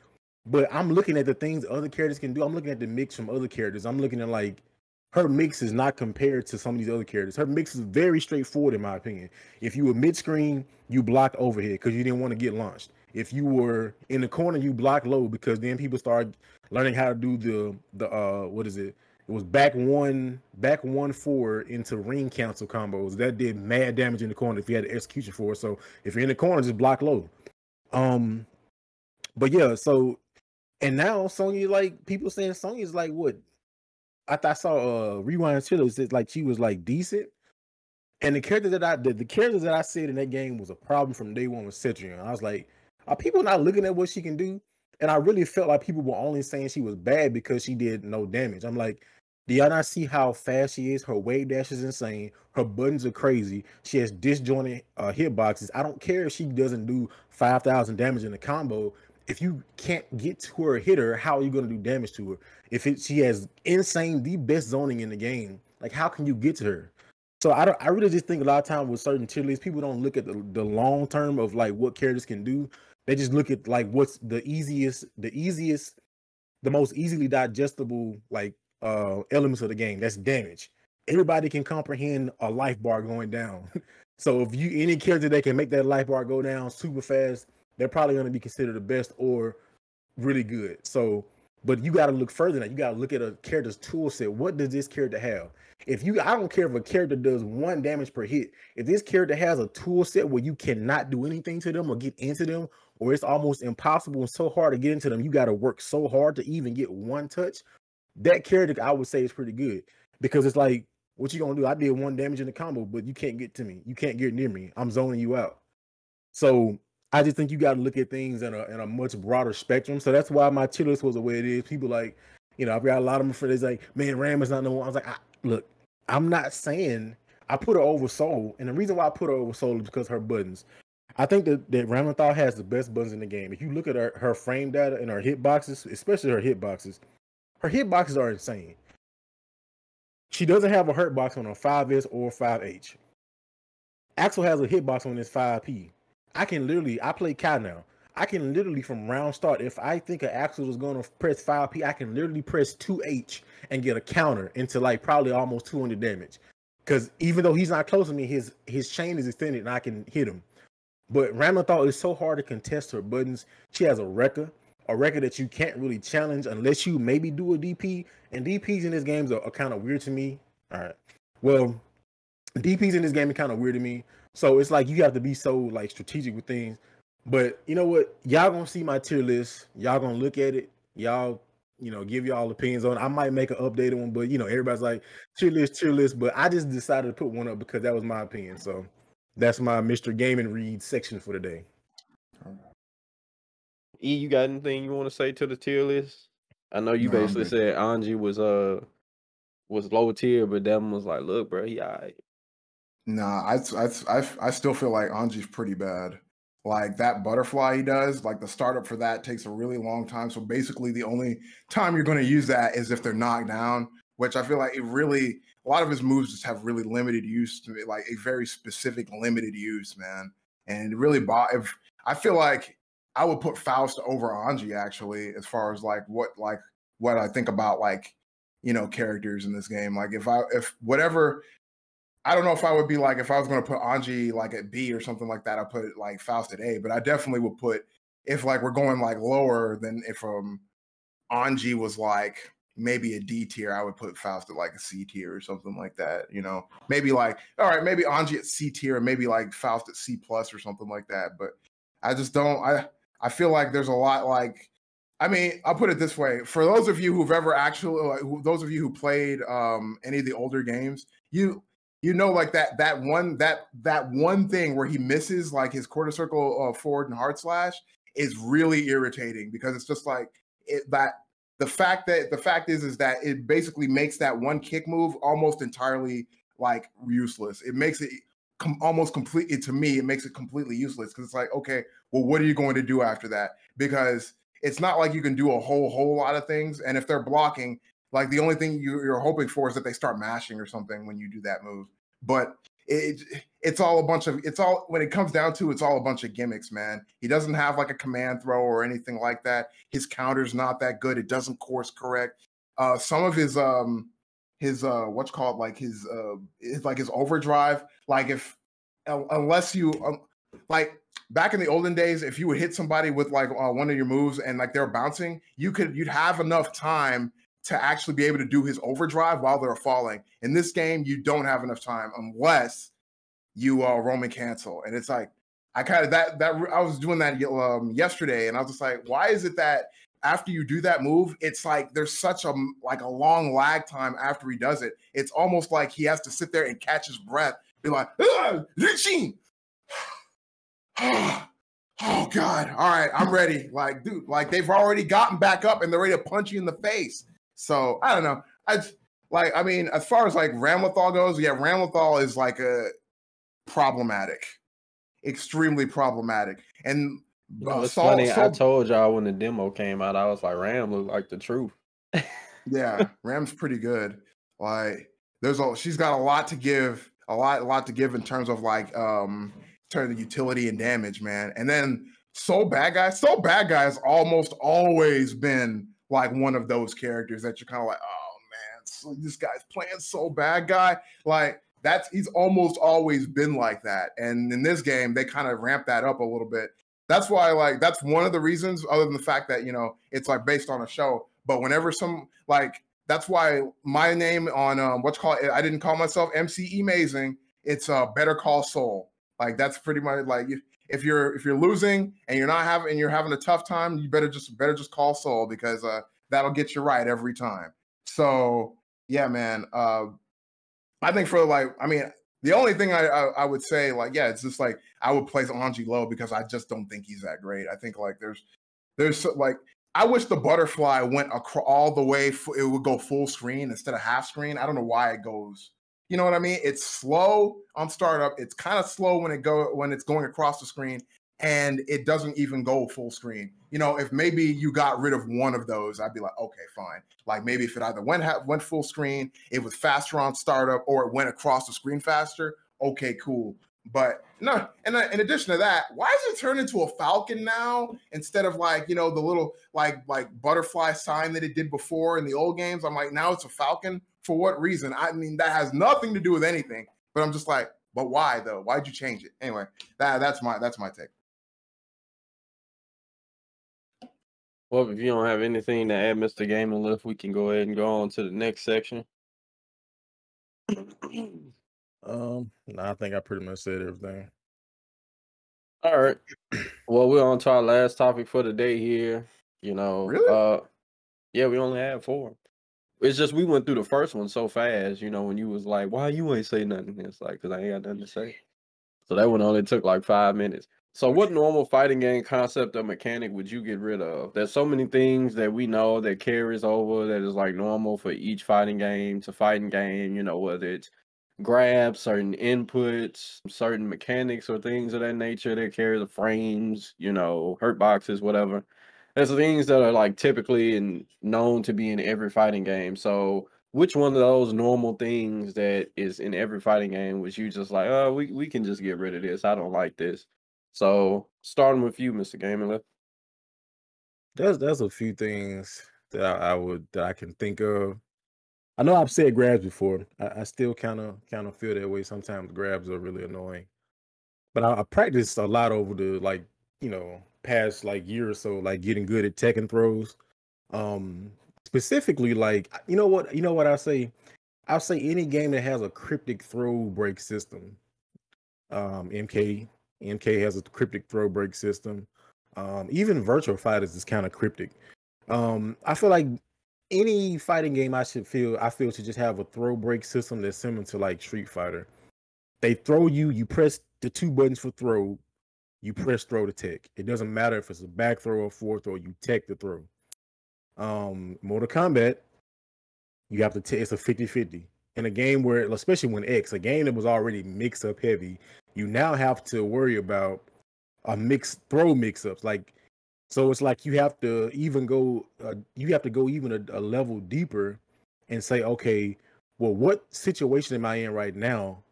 but I'm looking at the things other characters can do. I'm looking at the mix from other characters. I'm looking at like her mix is not compared to some of these other characters. Her mix is very straightforward, in my opinion. If you were mid screen, you blocked overhead because you didn't want to get launched. If you were in the corner, you block low because then people start learning how to do the the uh what is it? It was back one back one four into ring cancel combos that did mad damage in the corner if you had the execution for it. So if you're in the corner, just block low. Um, but yeah, so and now Sonya like people saying Sonya's like what? I thought I saw uh rewind Twitter said like she was like decent. And the character that I the, the characters that I said in that game was a problem from day one with Cetrion. I was like, are people not looking at what she can do? And I really felt like people were only saying she was bad because she did no damage. I'm like, do y'all not see how fast she is? Her wave dash is insane. Her buttons are crazy. She has disjointed uh, hitboxes. I don't care if she doesn't do 5,000 damage in the combo if you can't get to her hitter, how are you going to do damage to her? If it, she has insane, the best zoning in the game, like how can you get to her? So I don't. I really just think a lot of times with certain tier lists, people don't look at the, the long term of like what characters can do. They just look at like what's the easiest, the easiest, the most easily digestible like uh elements of the game. That's damage. Everybody can comprehend a life bar going down. so if you any character that can make that life bar go down super fast, they're probably going to be considered the best or really good. So, but you got to look further than that. You got to look at a character's tool set. What does this character have? If you, I don't care if a character does one damage per hit. If this character has a tool set where you cannot do anything to them or get into them, or it's almost impossible and so hard to get into them, you got to work so hard to even get one touch. That character, I would say, is pretty good because it's like, what you gonna do? I did one damage in the combo, but you can't get to me. You can't get near me. I'm zoning you out. So I just think you got to look at things in a in a much broader spectrum. So that's why my tier list was the way it is. People like, you know, I've got a lot of my friends like, man, Ram is not the one. I was like, I, look, I'm not saying I put her over Sol, and the reason why I put her over Sol is because her buttons. I think that that Ramlethal has the best buttons in the game. If you look at her her frame data and her hitboxes, especially her hitboxes, her hitboxes are insane. She doesn't have a hurt box on her 5S or 5H. Axel has a hitbox on his 5P. I can literally, I play Ky now. I can literally from round start, if I think an Axel is going to press 5P, I can literally press 2H and get a counter into like probably almost 200 damage. Because even though he's not close to me, his his chain is extended and I can hit him. But Ramlethal is so hard to contest her buttons. She has a Rekka. a record that you can't really challenge unless you maybe do a DP. And DPs in this game are, are kind of weird to me. All right. Well, DPs in this game are kind of weird to me. So it's like you have to be so like strategic with things. But you know what? Y'all gonna see my tier list. Y'all gonna look at it. Y'all, you know, give y'all opinions on. It. I might make an updated one, but you know, everybody's like tier list, tier list. But I just decided to put one up because that was my opinion. So that's my Mr. Game and Read section for today. E, you got anything you want to say to the tier list? I know you no, basically said Anji was uh was low tier, but Devin was like, "Look, bro, he alright." Nah, I, I I I still feel like Anji's pretty bad. Like that butterfly he does, like the startup for that takes a really long time. So basically, the only time you're going to use that is if they're knocked down, which I feel like it really a lot of his moves just have really limited use to me, like a very specific limited use, man. And really, bought if I feel like I would put Faust over Anji actually, as far as like what like what I think about like you know characters in this game. Like if I if whatever I don't know if I would be like if I was going to put Anji like at B or something like that. I put like Faust at A, but I definitely would put if like we're going like lower than if um Anji was like maybe a D tier, I would put Faust at like a C tier or something like that. You know, maybe like all right, maybe Anji at C tier, and maybe like Faust at C plus or something like that. But I just don't. I I feel like there's a lot like. I mean, I'll put it this way: for those of you who've ever actually, like, who, those of you who played um, any of the older games, you you know, like that that one that that one thing where he misses like his quarter circle uh, forward and hard slash is really irritating because it's just like it, that the fact that the fact is is that it basically makes that one kick move almost entirely like useless. It makes it com- almost completely to me. It makes it completely useless because it's like okay, well, what are you going to do after that? Because it's not like you can do a whole whole lot of things, and if they're blocking, like the only thing you're hoping for is that they start mashing or something when you do that move. But it, it's all a bunch of it's all when it comes down to it's all a bunch of gimmicks, man. He doesn't have like a command throw or anything like that. His counter's not that good. It doesn't course correct. Uh, some of his um his uh what's called like his uh his, like his overdrive like if unless you um, like back in the olden days if you would hit somebody with like uh, one of your moves and like they're bouncing you could you'd have enough time to actually be able to do his overdrive while they're falling. In this game, you don't have enough time unless you uh, Roman cancel. And it's like I kind of that that I was doing that um, yesterday, and I was just like, why is it that after you do that move, it's like there's such a like a long lag time after he does it. It's almost like he has to sit there and catch his breath, be like, ah, oh God, all right, I'm ready. Like, dude, like they've already gotten back up and they're ready to punch you in the face. So I don't know. I like. I mean, as far as like Ramlethal goes, yeah, Ramlethal is like a problematic, extremely problematic. And uh, it's funny. I told y'all when the demo came out, I was like, Ram looked like the truth. yeah, Ram's pretty good. Like, there's a she's got a lot to give, a lot, a lot to give in terms of like um turn of utility and damage, man. And then Sol Badguy, Soul Bad Guy has almost always been like one of those characters that you're kind of like, oh man, so this guy's playing so bad guy. Like that's he's almost always been like that. And in this game, they kind of ramp that up a little bit. That's why, like, that's one of the reasons, other than the fact that you know it's like based on a show. But whenever some like that's why my name on um, what's called I didn't call myself MCE Amazing. It's uh Better Call Soul. Like that's pretty much like if you're if you're losing and you're not having and you're having a tough time, you better just better just call Soul because uh, that'll get you right every time. So yeah, man. Uh, I think for like, I mean, the only thing I, I, I would say like, yeah, it's just like I would place Anji low because I just don't think he's that great. I think like there's there's like I wish the butterfly went across all the way. It would go full screen instead of half screen. I don't know why it goes you know what I mean? It's slow on startup. It's kind of slow when it go when it's going across the screen, and it doesn't even go full screen. You know, if maybe you got rid of one of those, I'd be like, okay, fine. Like maybe if it either went went full screen, it was faster on startup, or it went across the screen faster. Okay, cool. But no, and uh, in addition to that, why is it turned into a falcon now instead of like you know the little like like butterfly sign that it did before in the old games? I'm like now it's a falcon for what reason? I mean, that has nothing to do with anything. But I'm just like, but why though? Why'd you change it? Anyway, that that's my that's my take. Well, if you don't have anything to add, Mr. Gaming Lift, we can go ahead and go on to the next section. Um, no, I think I pretty much said everything. All right. Well, we're on to our last topic for the day here. You know, Really? uh yeah, we only had four. It's just we went through the first one so fast, you know, when you was like, why you ain't say nothing? It's like, cause I ain't got nothing to say. So that one only took like five minutes. So what normal fighting game concept or mechanic would you get rid of? There's so many things that we know that carries over that is like normal for each fighting game to fighting game, you know, whether it's grab certain inputs, certain mechanics or things of that nature that carry the frames, you know, hurt boxes, whatever. There's things that are like typically and known to be in every fighting game. So which one of those normal things that is in every fighting game was you just like, oh, we, we can just get rid of this. I don't like this. So starting with you, Mr. Gaming Left. There's there's a few things that I, I would that I can think of. I know I've said grabs before. I, I still kind of kind of feel that way. Sometimes grabs are really annoying, but I, I practiced a lot over the like you know past like year or so, like getting good at tech and throws. Um, specifically, like you know what you know what I say. I'll say any game that has a cryptic throw break system. Um, MK MK has a cryptic throw break system. Um, even Virtual Fighters is kind of cryptic. Um, I feel like any fighting game I should feel I feel should just have a throw break system that's similar to like Street Fighter. They throw you, you press the two buttons for throw, you press throw to tech. It doesn't matter if it's a back throw or forward throw, you tech the throw. Um, Mortal Kombat, you have to t- it's a 50-50. In a game where, especially when X, a game that was already mix up heavy, you now have to worry about a mix throw mix ups. Like so it's like you have to even go uh, you have to go even a, a level deeper and say, okay, well, what situation am I in right now?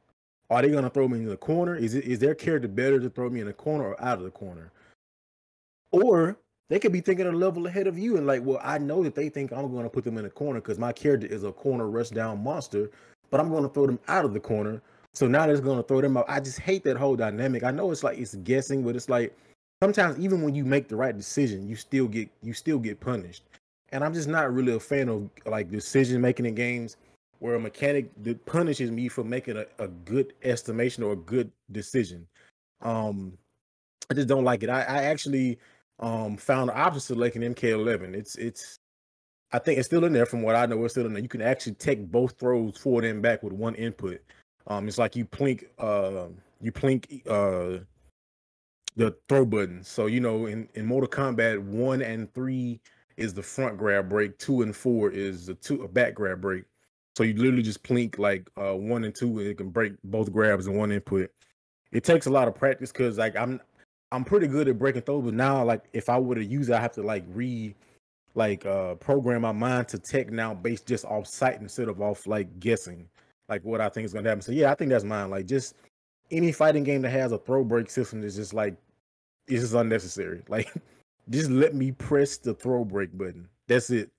Are they gonna throw me in the corner? Is it is their character better to throw me in the corner or out of the corner? Or they could be thinking a level ahead of you and like, well, I know that they think I'm gonna put them in the corner because my character is a corner rush down monster, but I'm gonna throw them out of the corner. So now they're gonna throw them out. I just hate that whole dynamic. I know it's like it's guessing, but it's like sometimes even when you make the right decision, you still get you still get punished. And I'm just not really a fan of like decision making in games where a mechanic punishes me for making a, a good estimation or a good decision. Um I just don't like it. I, I actually um found the opposite like in MK11. It's it's I think it's still in there from what I know. It's still in there. You can actually take both throws forward and back with one input. Um, it's like you plink, uh, you plink, uh, the throw button. So you know, in in Mortal Kombat, one and three is the front grab break. Two and four is the two a back grab break. So you literally just plink like uh one and two, and it can break both grabs in one input. It takes a lot of practice because like I'm I'm pretty good at breaking throws, but now like if I were to use it, I have to like re like uh program my mind to tech now based just off sight instead of off like guessing like what I think is gonna happen. So yeah, I think that's mine. Like just any fighting game that has a throw break system is just like it's just unnecessary. Like just let me press the throw break button. That's it.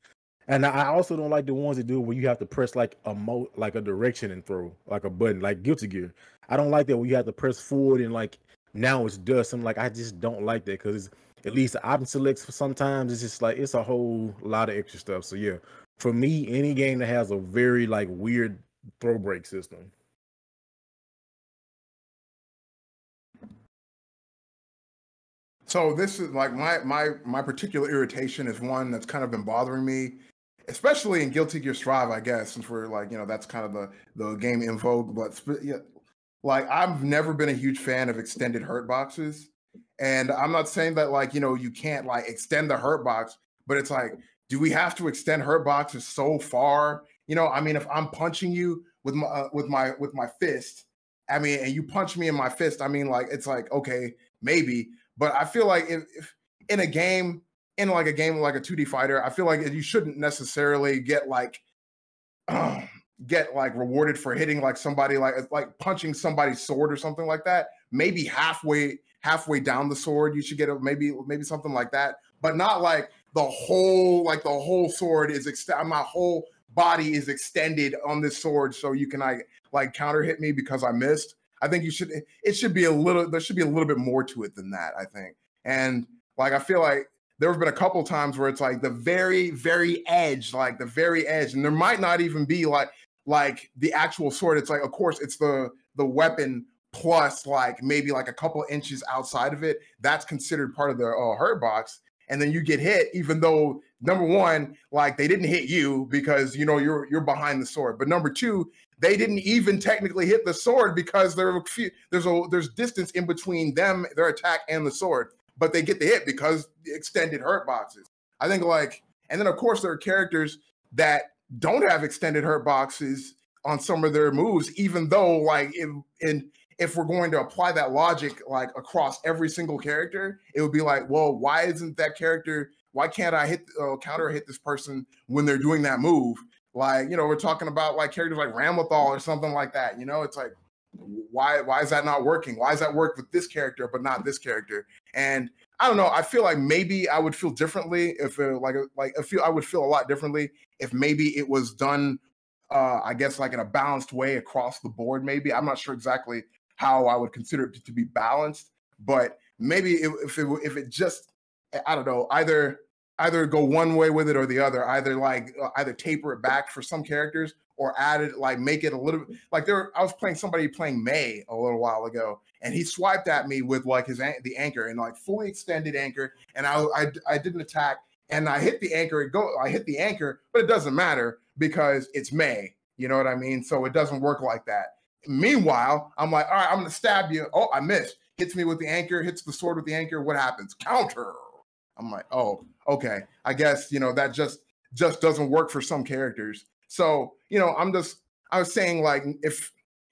And I also don't like the ones that do where you have to press like a mo like a direction and throw like a button, like Guilty Gear. I don't like that where you have to press forward and like now it's dust. I'm like, I just don't like that because at least the option selects for sometimes it's just like it's a whole lot of extra stuff. So yeah, for me, any game that has a very like weird throw break system. So this is like my my my particular irritation is one that's kind of been bothering me, especially in Guilty Gear Strive, I guess, since we're like you know that's kind of the the game in vogue. But yeah, like I've never been a huge fan of extended hurt boxes, and I'm not saying that like you know you can't like extend the hurt box, but it's like do we have to extend hurt boxes so far? You know, I mean, if I'm punching you with my uh, with my with my fist, I mean, and you punch me in my fist, I mean, like it's like okay, maybe but I feel like if, if in a game, in like a game like a 2D fighter, I feel like you shouldn't necessarily get like uh, get like rewarded for hitting like somebody like like punching somebody's sword or something like that. Maybe halfway halfway down the sword, you should get a maybe maybe something like that, but not like the whole like the whole sword is extended. My whole body is extended on this sword, so you can like like counter hit me because I missed. I think you should it should be a little there should be a little bit more to it than that, I think. And like I feel like there have been a couple times where it's like the very, very edge, like the very edge, and there might not even be like like the actual sword. It's like, of course, it's the the weapon plus like maybe like a couple inches outside of it. That's considered part of the uh, hurt box. And then you get hit, even though number one, like they didn't hit you because you know you're you're behind the sword. But number two, they didn't even technically hit the sword because there a few, there's a there's distance in between them, their attack and the sword. But they get the hit because the extended hurt boxes. I think like, and then of course there are characters that don't have extended hurt boxes on some of their moves, even though like in in if we're going to apply that logic like across every single character, it would be like, well, why isn't that character? Why can't I hit uh, counter hit this person when they're doing that move? Like, you know, we're talking about like characters like Ramlethal or something like that. You know, it's like, why why is that not working? Why does that work with this character but not this character? And I don't know. I feel like maybe I would feel differently if it, like like I feel I would feel a lot differently if maybe it was done. Uh, I guess like in a balanced way across the board. Maybe I'm not sure exactly how I would consider it to be balanced, but maybe if it if it just I don't know either either go one way with it or the other either like uh, either taper it back for some characters or added like make it a little like there I was playing somebody playing May a little while ago and he swiped at me with like his the anchor and like fully extended anchor and I I, I didn't attack and I hit the anchor it go I hit the anchor but it doesn't matter because it's May. you know what I mean? So it doesn't work like that. Meanwhile I'm like all right I'm gonna stab you. Oh I missed. Hits me with the anchor hits the sword with the anchor what happens? Counter! I'm like oh okay. I guess you know that just just doesn't work for some characters so, you know, I'm just I was saying like if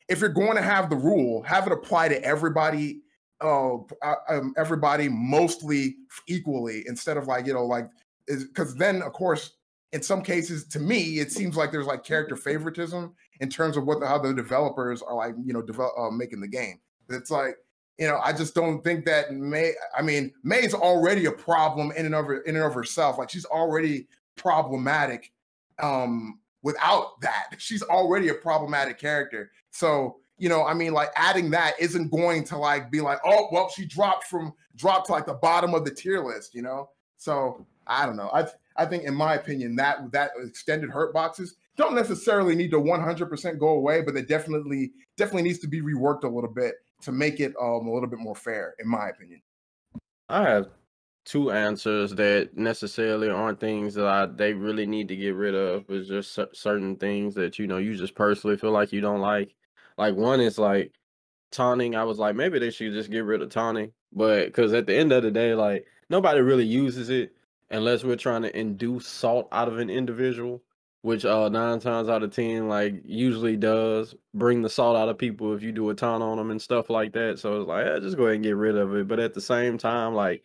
if you're going to have the rule, have it apply to everybody uh, uh um, everybody mostly equally instead of like, you know, like because then of course in some cases to me it seems like there's like character favoritism in terms of what the, how the developers are like, you know, develop uh, making the game. It's like you know, I just don't think that may i mean, may's already a problem in and of in and of herself. Like she's already problematic um without that. She's already a problematic character. So, you know, I mean, like adding that isn't going to like be like, oh, well, she dropped from dropped to like the bottom of the tier list, you know? So I don't know. I I think in my opinion, that that extended hurt boxes don't necessarily need to 100% go away, but they definitely definitely needs to be reworked a little bit to make it um, a little bit more fair, in my opinion. I have two answers that necessarily aren't things that I, they really need to get rid of. It's just certain things that you know you just personally feel like you don't like. Like one is like taunting. I was like maybe they should just get rid of taunting, but because at the end of the day, like nobody really uses it unless we're trying to induce salt out of an individual. Which uh nine times out of ten, like usually does bring the salt out of people if you do a ton on them and stuff like that. So it's like, yeah, just go ahead and get rid of it. But at the same time, like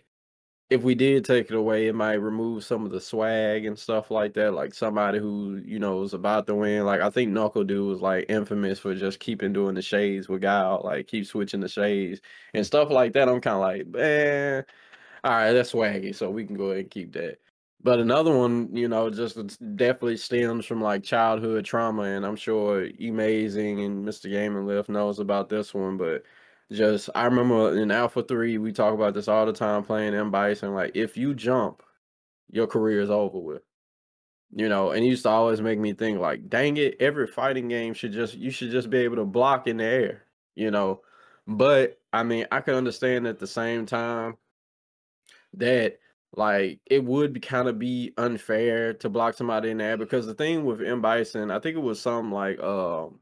if we did take it away, it might remove some of the swag and stuff like that. Like somebody who you know is about to win. Like I think NuckleDu was like infamous for just keeping doing the shades with Guile, like keep switching the shades and stuff like that. I'm kind of like, man, all right, that's swaggy, so we can go ahead and keep that. But another one, you know, just definitely stems from like childhood trauma, and I'm sure Amazing and Mr. Gaming Lift knows about this one, but just I remember in Alpha Three we talk about this all the time playing M Bison. Like if you jump, your career is over with. You know, and used to always make me think like, dang it, every fighting game should just you should just be able to block in the air, you know. But I mean, I can understand at the same time that like it would kind of be unfair to block somebody in there because the thing with M Bison, I think it was some like um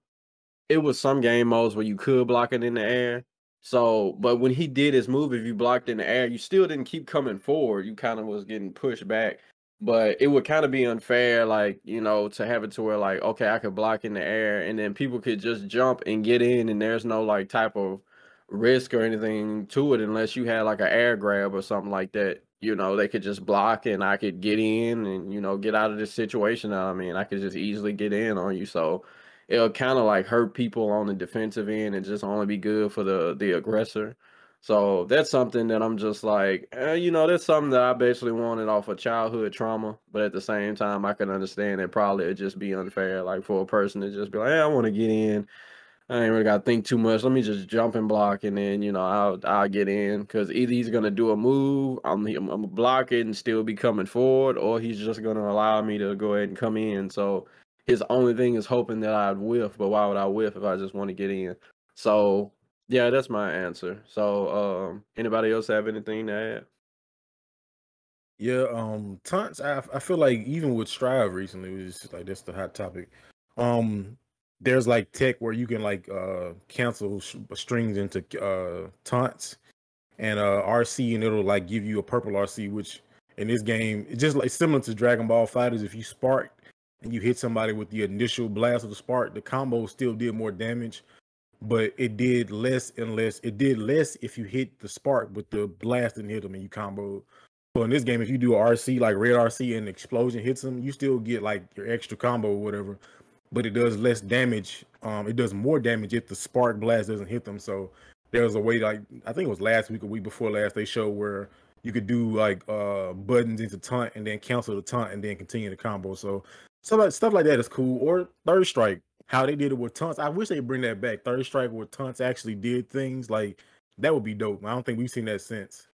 it was some game modes where you could block it in the air, so, but when he did his move, if you blocked in the air, you still didn't keep coming forward. You kind of was getting pushed back. But it would kind of be unfair, like, you know, to have it to where, like, okay, I could block in the air and then people could just jump and get in and there's no, like, type of risk or anything to it unless you had, like, an air grab or something like that. You know, they could just block and I could get in and, you know, get out of this situation. I mean, I could just easily get in on you. So, it'll kind of like hurt people on the defensive end and just only be good for the the aggressor. So that's something that I'm just like, eh, you know, that's something that I basically wanted off of childhood trauma. But at the same time, I can understand that probably it'd just be unfair, like for a person to just be like, hey, I want to get in. I ain't really got to think too much. Let me just jump and block, and then you know I'll I'll get in because either he's gonna do a move, I'm I'm, gonna block it and still be coming forward, or he's just gonna allow me to go ahead and come in. So his only thing is hoping that I'd whiff, but why would I whiff if I just want to get in? So yeah, that's my answer. So um, anybody else have anything to add? Yeah, um, taunts. I I feel like even with Strive recently, was just like that's the hot topic. Um, there's like tech where you can like uh cancel sh- strings into uh taunts and uh RC, and it'll like give you a purple RC, which in this game it's just like similar to Dragon Ball FighterZ. If you spark and you hit somebody with the initial blast of the spark, the combo still did more damage, but it did less and less. It did less if you hit the spark, but the blast didn't hit them and you combo. So in this game, if you do RC like red RC and explosion hits them, you still get like your extra combo or whatever, but it does less damage. Um, it does more damage if the spark blast doesn't hit them. So there was a way like I think it was last week or week before last they showed where you could do like uh buttons into taunt and then cancel the taunt and then continue the combo. So stuff like stuff like that is cool. Or third strike, how they did it with taunts. I wish they bring that back. Third strike where taunts actually did things like that would be dope. I don't think we've seen that since.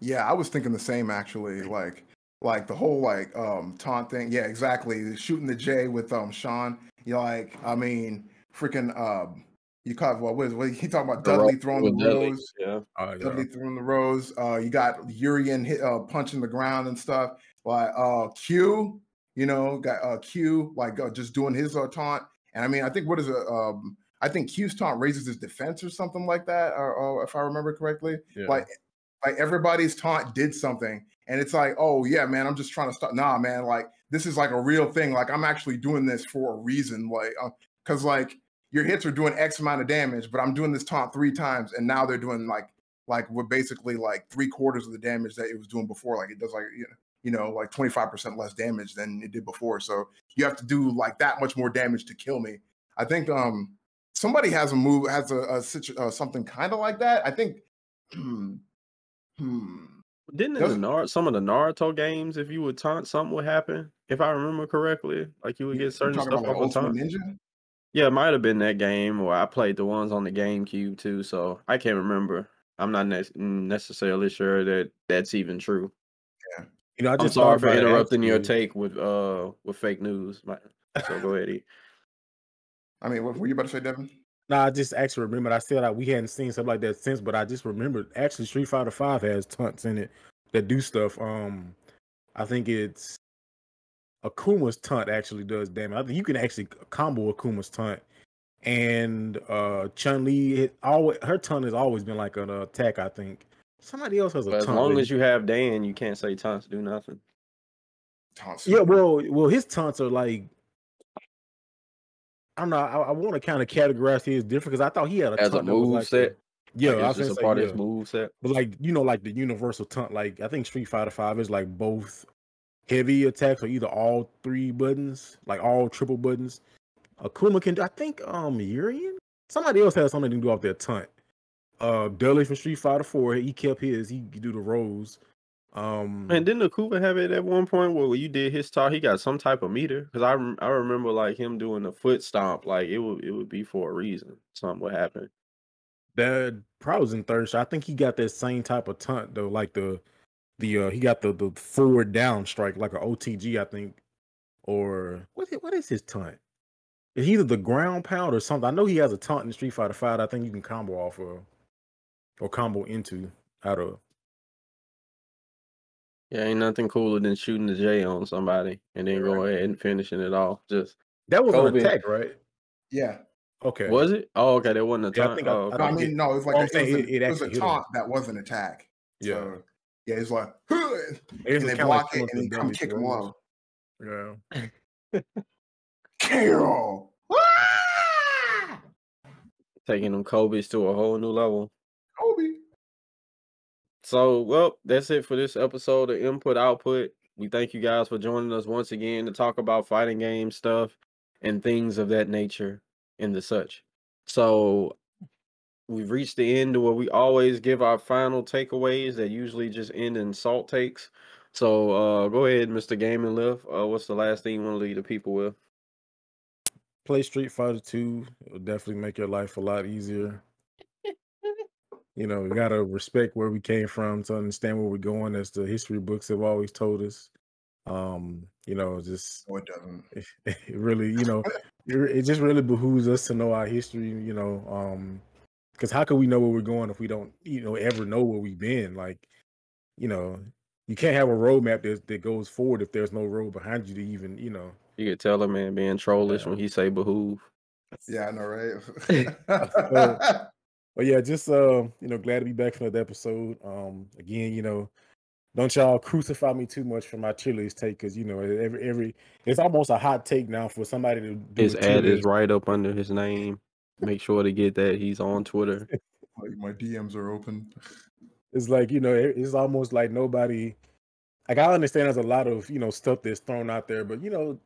Yeah, I was thinking the same actually. Like, like the whole like um taunt thing. Yeah, exactly. Shooting the J with um Sean. You like, I mean, freaking um, you caught what was what he talking about? The Dudley throwing the Dudley, rose. Yeah. Uh, yeah. Dudley throwing the rose. Uh, you got Urian hit uh punching the ground and stuff. Like uh Q, you know, got uh Q like uh, just doing his uh, taunt. And I mean, I think what is it? Um, I think Q's taunt raises his defense or something like that, or, or if I remember correctly. Yeah. Like like everybody's taunt did something and it's like oh yeah man i'm just trying to stop nah man like this is like a real thing like i'm actually doing this for a reason like because like your hits are doing x amount of damage but i'm doing this taunt three times and now they're doing like like we're basically like three quarters of the damage that it was doing before like it does like you know you know like 25% less damage than it did before so you have to do like that much more damage to kill me i think um somebody has a move has a, a situ- uh, something kind of like that i think Hmm. Didn't in Does- the Nar- some of the Naruto games, if you would taunt, something would happen. If I remember correctly, like you would get certain stuff about like taunt. Ninja? Yeah, it might have been that game, or I played the ones on the GameCube too, so I can't remember. I'm not ne- necessarily sure that that's even true. You know, I I'm just sorry thought for about interrupting your take with uh with fake news. My- So go ahead. E. I mean, what were you about to say, Devin? Nah, I just actually remembered. I said like we hadn't seen something like that since, but I just remembered actually Street Fighter Five has taunts in it that do stuff. Um, I think it's Akuma's taunt actually does damage. I think you can actually combo Akuma's taunt, and uh Chun Li always her taunt has always been like an attack. I think somebody else has a But as long that- as you have Dan, you can't say taunts do nothing. Taunts. Yeah, well, well, his taunts are like. I don't know. I, I want to kind of categorize his different because I thought he had a As a taunt that move like a- set, yeah, like I it's was just gonna a part say, of his move set. But like you know, like the universal taunt, like I think Street Fighter Five is like both heavy attacks or either all three buttons, like all triple buttons. Akuma can do. I think um Urian. Somebody else has something to do off their taunt. Uh, Dudley from Street Fighter Four, he kept his. He could do the rolls. Um, And didn't Akuma have it at one point where you did his talk? He got some type of meter because I rem- I remember like him doing the foot stomp. Like it would it would be for a reason. Something would happen. That probably was in third shot. I think he got that same type of taunt though, like the the uh he got the the forward down strike, like a OTG, I think. Or what is, what is his taunt? It's either the ground pound or something. I know he has a taunt in Street Fighter Five. I think you can combo off of or combo into out of. Yeah, ain't nothing cooler than shooting the J on somebody and then go ahead and finishing it off. Just That was Kobe. an attack, right? Yeah. Okay. was it? Oh, okay. That wasn't a Yeah, I taunt. think I- oh, I No, I mean, no, it was like Well, a, I'm saying it was, it- a, it it was a actually him. taunt that was an attack. Yeah. So, yeah, it's like, "Huh," It and was they block like it and then come kick him rolls. low. Yeah. Carol. taking them Kobe's to a whole new level. Kobe. So, well, that's it for this episode of Input Output. We thank you guys for joining us once again to talk about fighting game stuff and things of that nature and the such. So, we've reached the end where we always give our final takeaways that usually just end in salt takes. So, uh, go ahead, Mr. Gaming Lift. Uh, what's the last thing you want to leave the people with? play Street Fighter 2. It'll definitely make your life a lot easier. You know, we gotta respect where we came from to understand where we're going, as the history books have always told us. Um, you know, just No, it doesn't. it really, you know, it, it just really behooves us to know our history, you know, um, because how can we know where we're going if we don't, you know, ever know where we've been? Like, you know, you can't have a roadmap that that goes forward if there's no road behind you to even, you know. You could tell a man being trollish when he say behoove. Yeah, I know, right? But yeah, just uh, you know, glad to be back for another episode. Um, again, you know, don't y'all crucify me too much for my tier list take because you know every every it's almost a hot take now for somebody to do His a tier ad is right up under his name. Make sure to get that. He's on Twitter. like my DMs are open. It's like you know, it- it's almost like nobody. Like I understand there's a lot of you know stuff that's thrown out there, but you know,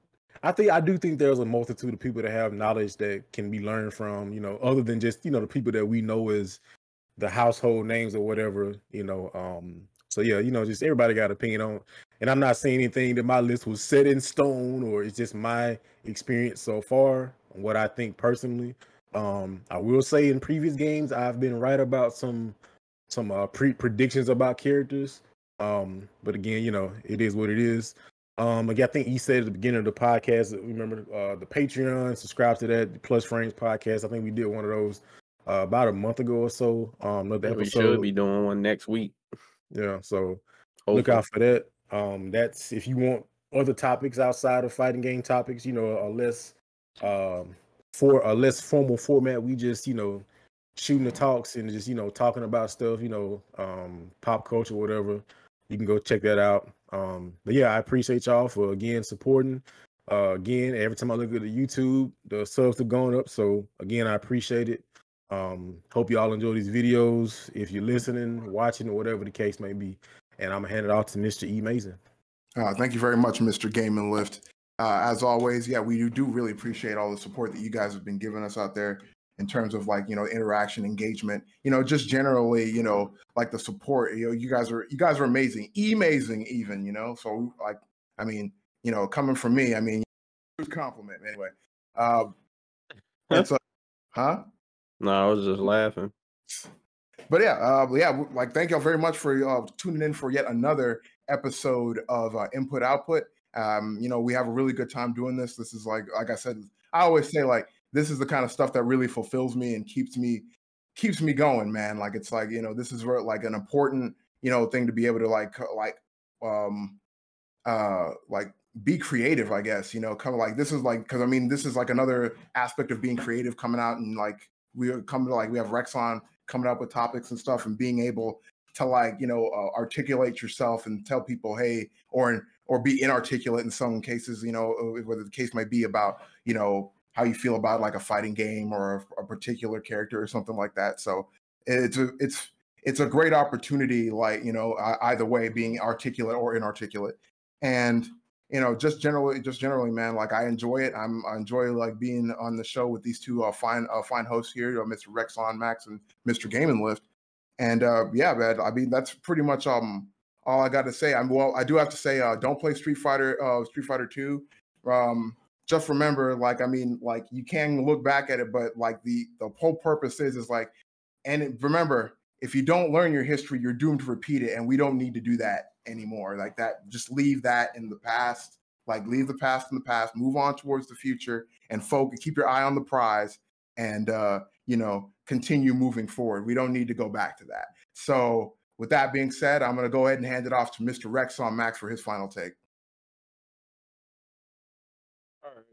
I think I do think there's a multitude of people that have knowledge that can be learned from. You know, other than just you know the people that we know as the household names or whatever. You know, um. So yeah, you know, just everybody got opinion on. And I'm not saying anything that my list was set in stone or it's just my experience so far, what I think personally. Um, I will say in previous games I've been right about some some uh pre predictions about characters. Um, but again, you know, it is what it is. Um, again, I think he said at the beginning of the podcast, remember uh the Patreon, subscribe to that Plus Frames podcast. I think we did one of those uh, about a month ago or so. Um, another We episode. should be doing one next week. Yeah, so Hopefully. look out for that. Um, that's if you want other topics outside of fighting game topics, you know, a less um for a less formal format. We just, you know, shooting the talks and just, you know, talking about stuff, you know, um, pop culture, whatever. You can go check that out. Um, but yeah, I appreciate y'all for again supporting. Uh, again, every time I look at the YouTube, the subs have gone up. So again, I appreciate it. Um, hope y'all enjoy these videos. If you're listening, watching, or whatever the case may be. And I'm gonna hand it off to Mr. E Mason. Uh, thank you very much, Mr. Game and Lift. Uh, as always, yeah, we do, do really appreciate all the support that you guys have been giving us out there in terms of like you know interaction, engagement. You know, just generally, you know, like the support. You know, you guys are you guys are amazing, amazing, even. You know, so like, I mean, you know, coming from me, I mean, compliment anyway. Uh, it's a, huh? No, I was just laughing. but yeah, uh, yeah, like thank y'all very much for uh, tuning in for yet another episode of uh, Input Output. Um, you know, we have a really good time doing this. This is like, like I said, I always say like this is the kind of stuff that really fulfills me and keeps me keeps me going, man. Like it's like you know, this is where like an important you know thing to be able to like like um uh like be creative i guess you know of like this is like because i mean this is like another aspect of being creative coming out and like we are coming to like we have Rexon coming up with topics and stuff and being able to like you know uh, articulate yourself and tell people hey or or be inarticulate in some cases you know uh, whether the case might be about you know how you feel about like a fighting game or a, a particular character or something like that so it's a it's it's a great opportunity like you know either way being articulate or inarticulate and you know just generally just generally man like i enjoy it i'm i enjoy like being on the show with these two uh, fine uh, fine hosts here uh, mr rexon max and mr game and lift and uh yeah man i mean that's pretty much um all i got to say i'm well i do have to say uh don't play street fighter uh street fighter 2 um just remember like i mean like you can look back at it but like the the whole purpose is is like and remember if you don't learn your history you're doomed to repeat it and we don't need to do that anymore. Like that just leave that in the past like leave the past in the past move on towards the future and focus keep your eye on the prize and uh you know continue moving forward. We don't need to go back to that. So with that being said i'm going to go ahead and hand it off to mr rex on max for his final take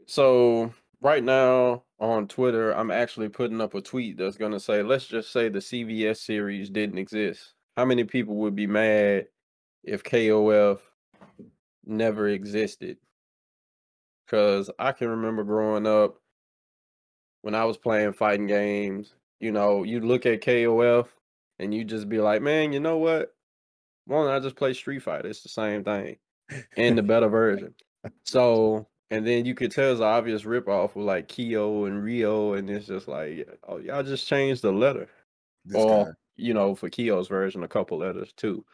So right now on Twitter, I'm actually putting up a tweet that's gonna say, let's just say the CVS series didn't exist. How many people would be mad if KOF never existed? Cause I can remember growing up when I was playing fighting games, you know, you look at KOF and you just be like, man, you know what? Why don't I just play Street Fighter? It's the same thing and the better version. So, and then you could tell it's an obvious ripoff with like Keo and Ryo, and it's just like, oh, y'all just changed the letter. this or, guy. you know, for Keo's version, a couple letters too.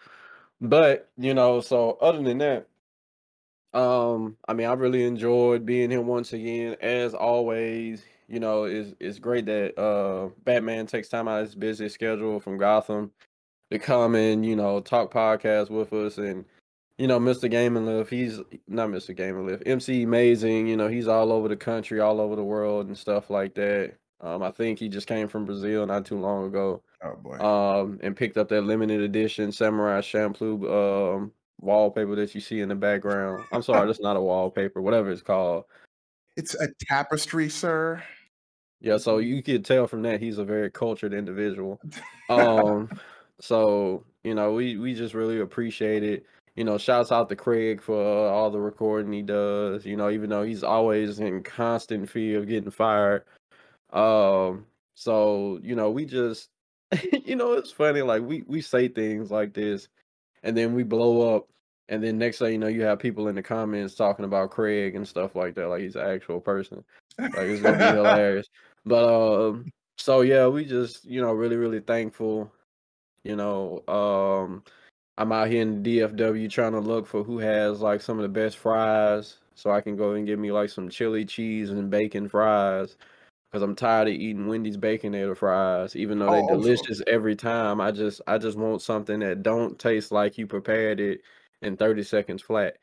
But, you know, so other than that, Um, I mean, I really enjoyed being here once again. As always, you know, it's it's great that uh Batman takes time out of his busy schedule from Gotham to come and, you know, talk podcast with us and you know, Mr. Game and Live, he's not Mr. Game and Live, MC Amazing, you know, he's all over the country, all over the world and stuff like that. Um, I think he just came from Brazil not too long ago. Oh boy. Um, and picked up that limited edition Samurai shampoo um wallpaper that you see in the background. I'm sorry, that's not a wallpaper, whatever it's called. It's a tapestry, sir. Yeah, so you could tell from that he's a very cultured individual. Um, so you know, we we just really appreciate it. You know, shouts out to Craig for uh, all the recording he does. You know, even though he's always in constant fear of getting fired. Um, so you know, we just, you know, it's funny. Like we we say things like this, and then we blow up, and then next thing you know, you have people in the comments talking about Craig and stuff like that, like he's an actual person. Like it's gonna be hilarious. But um, so yeah, we just you know really really thankful. You know, um, I'm out here in DFW trying to look for who has like some of the best fries, so I can go and get me like some chili cheese and bacon fries. Cause I'm tired of eating Wendy's baconator fries, even though they're oh, delicious every time. I just I just want something that don't taste like you prepared it in 30 seconds flat.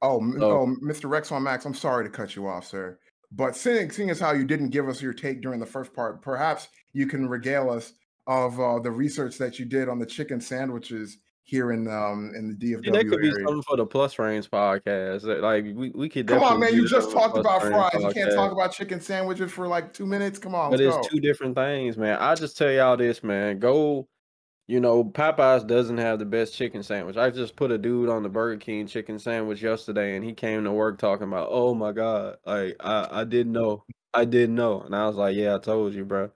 Oh, So- oh, Mr. Rexon Max, I'm sorry to cut you off, sir. But seeing, seeing as how you didn't give us your take during the first part, perhaps you can regale us of uh, the research that you did on the chicken sandwiches here in um in the DFW Yeah, that could be something for the Plus Frames podcast. Like we, we could Come on, man! You just talked about fries. You can't talk about chicken sandwiches for like two minutes. Come on, But it's go. two different things, man. I just tell y'all this, man. Go, you know, Popeyes doesn't have the best chicken sandwich. I just put a dude on the Burger King chicken sandwich yesterday, and he came to work talking about, "Oh my god, like I, I didn't know, I didn't know," and I was like, "Yeah, I told you, bro.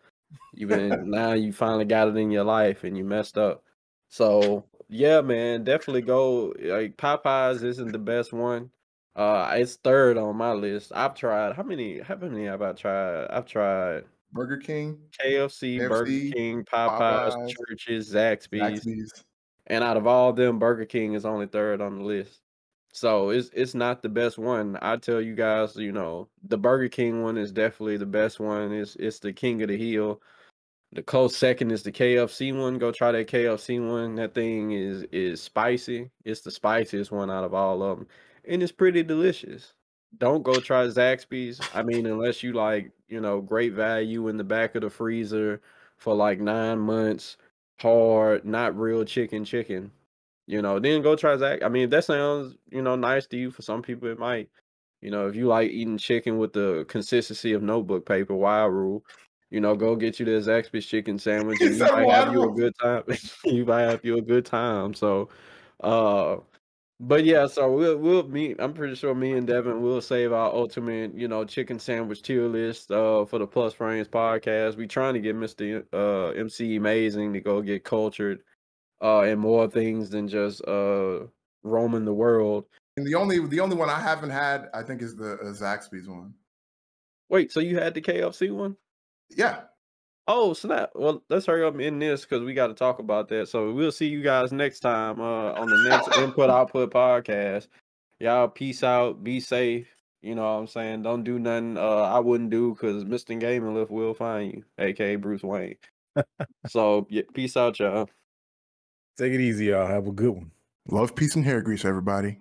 You been now you finally got it in your life, and you messed up." So yeah, man, definitely go. Like Popeyes isn't the best one. Uh, it's third on my list. I've tried how many? How many have I tried? I've tried Burger King, KFC, Burger King, Popeyes, Popeyes, Church's, Zaxby's, Zaxby's. and out of all them, Burger King is only third on the list. So it's it's not the best one. I tell you guys, you know, the Burger King one is definitely the best one. It's it's the king of the hill. The close second is the KFC one. Go try that KFC one. That thing is is spicy. It's the spiciest one out of all of them, and it's pretty delicious. Don't go try Zaxby's. I mean, unless you like, you know, great value in the back of the freezer for like nine months, hard, not real chicken, chicken. You know, then go try Zax. I mean, if that sounds, you know, nice to you, for some people it might. You know, if you like eating chicken with the consistency of notebook paper, wild rule, you know, go get you the Zaxby's chicken sandwich and you might have you a good time. you might have you a good time. So uh but yeah, so we'll we'll meet. I'm pretty sure me and Devin will save our ultimate, you know, chicken sandwich tier list uh for the Plus Frames podcast. We trying to get Mr. uh MC Amazing to go get cultured uh and more things than just uh roaming the world. And the only the only one I haven't had, I think, is the uh, Zaxby's one. Wait, so you had the KFC one? Yeah. Oh snap! Well, let's hurry up and end this because we got to talk about that. So we'll see you guys next time uh, on the next Input Output podcast. Y'all peace out, be safe. You know what I'm saying? Don't do nothing uh, I wouldn't do because Mr. Gaming Lift will find you, aka Bruce Wayne. so yeah, peace out, y'all. Take it easy, y'all. Have a good one. Love, peace, and hair grease, everybody.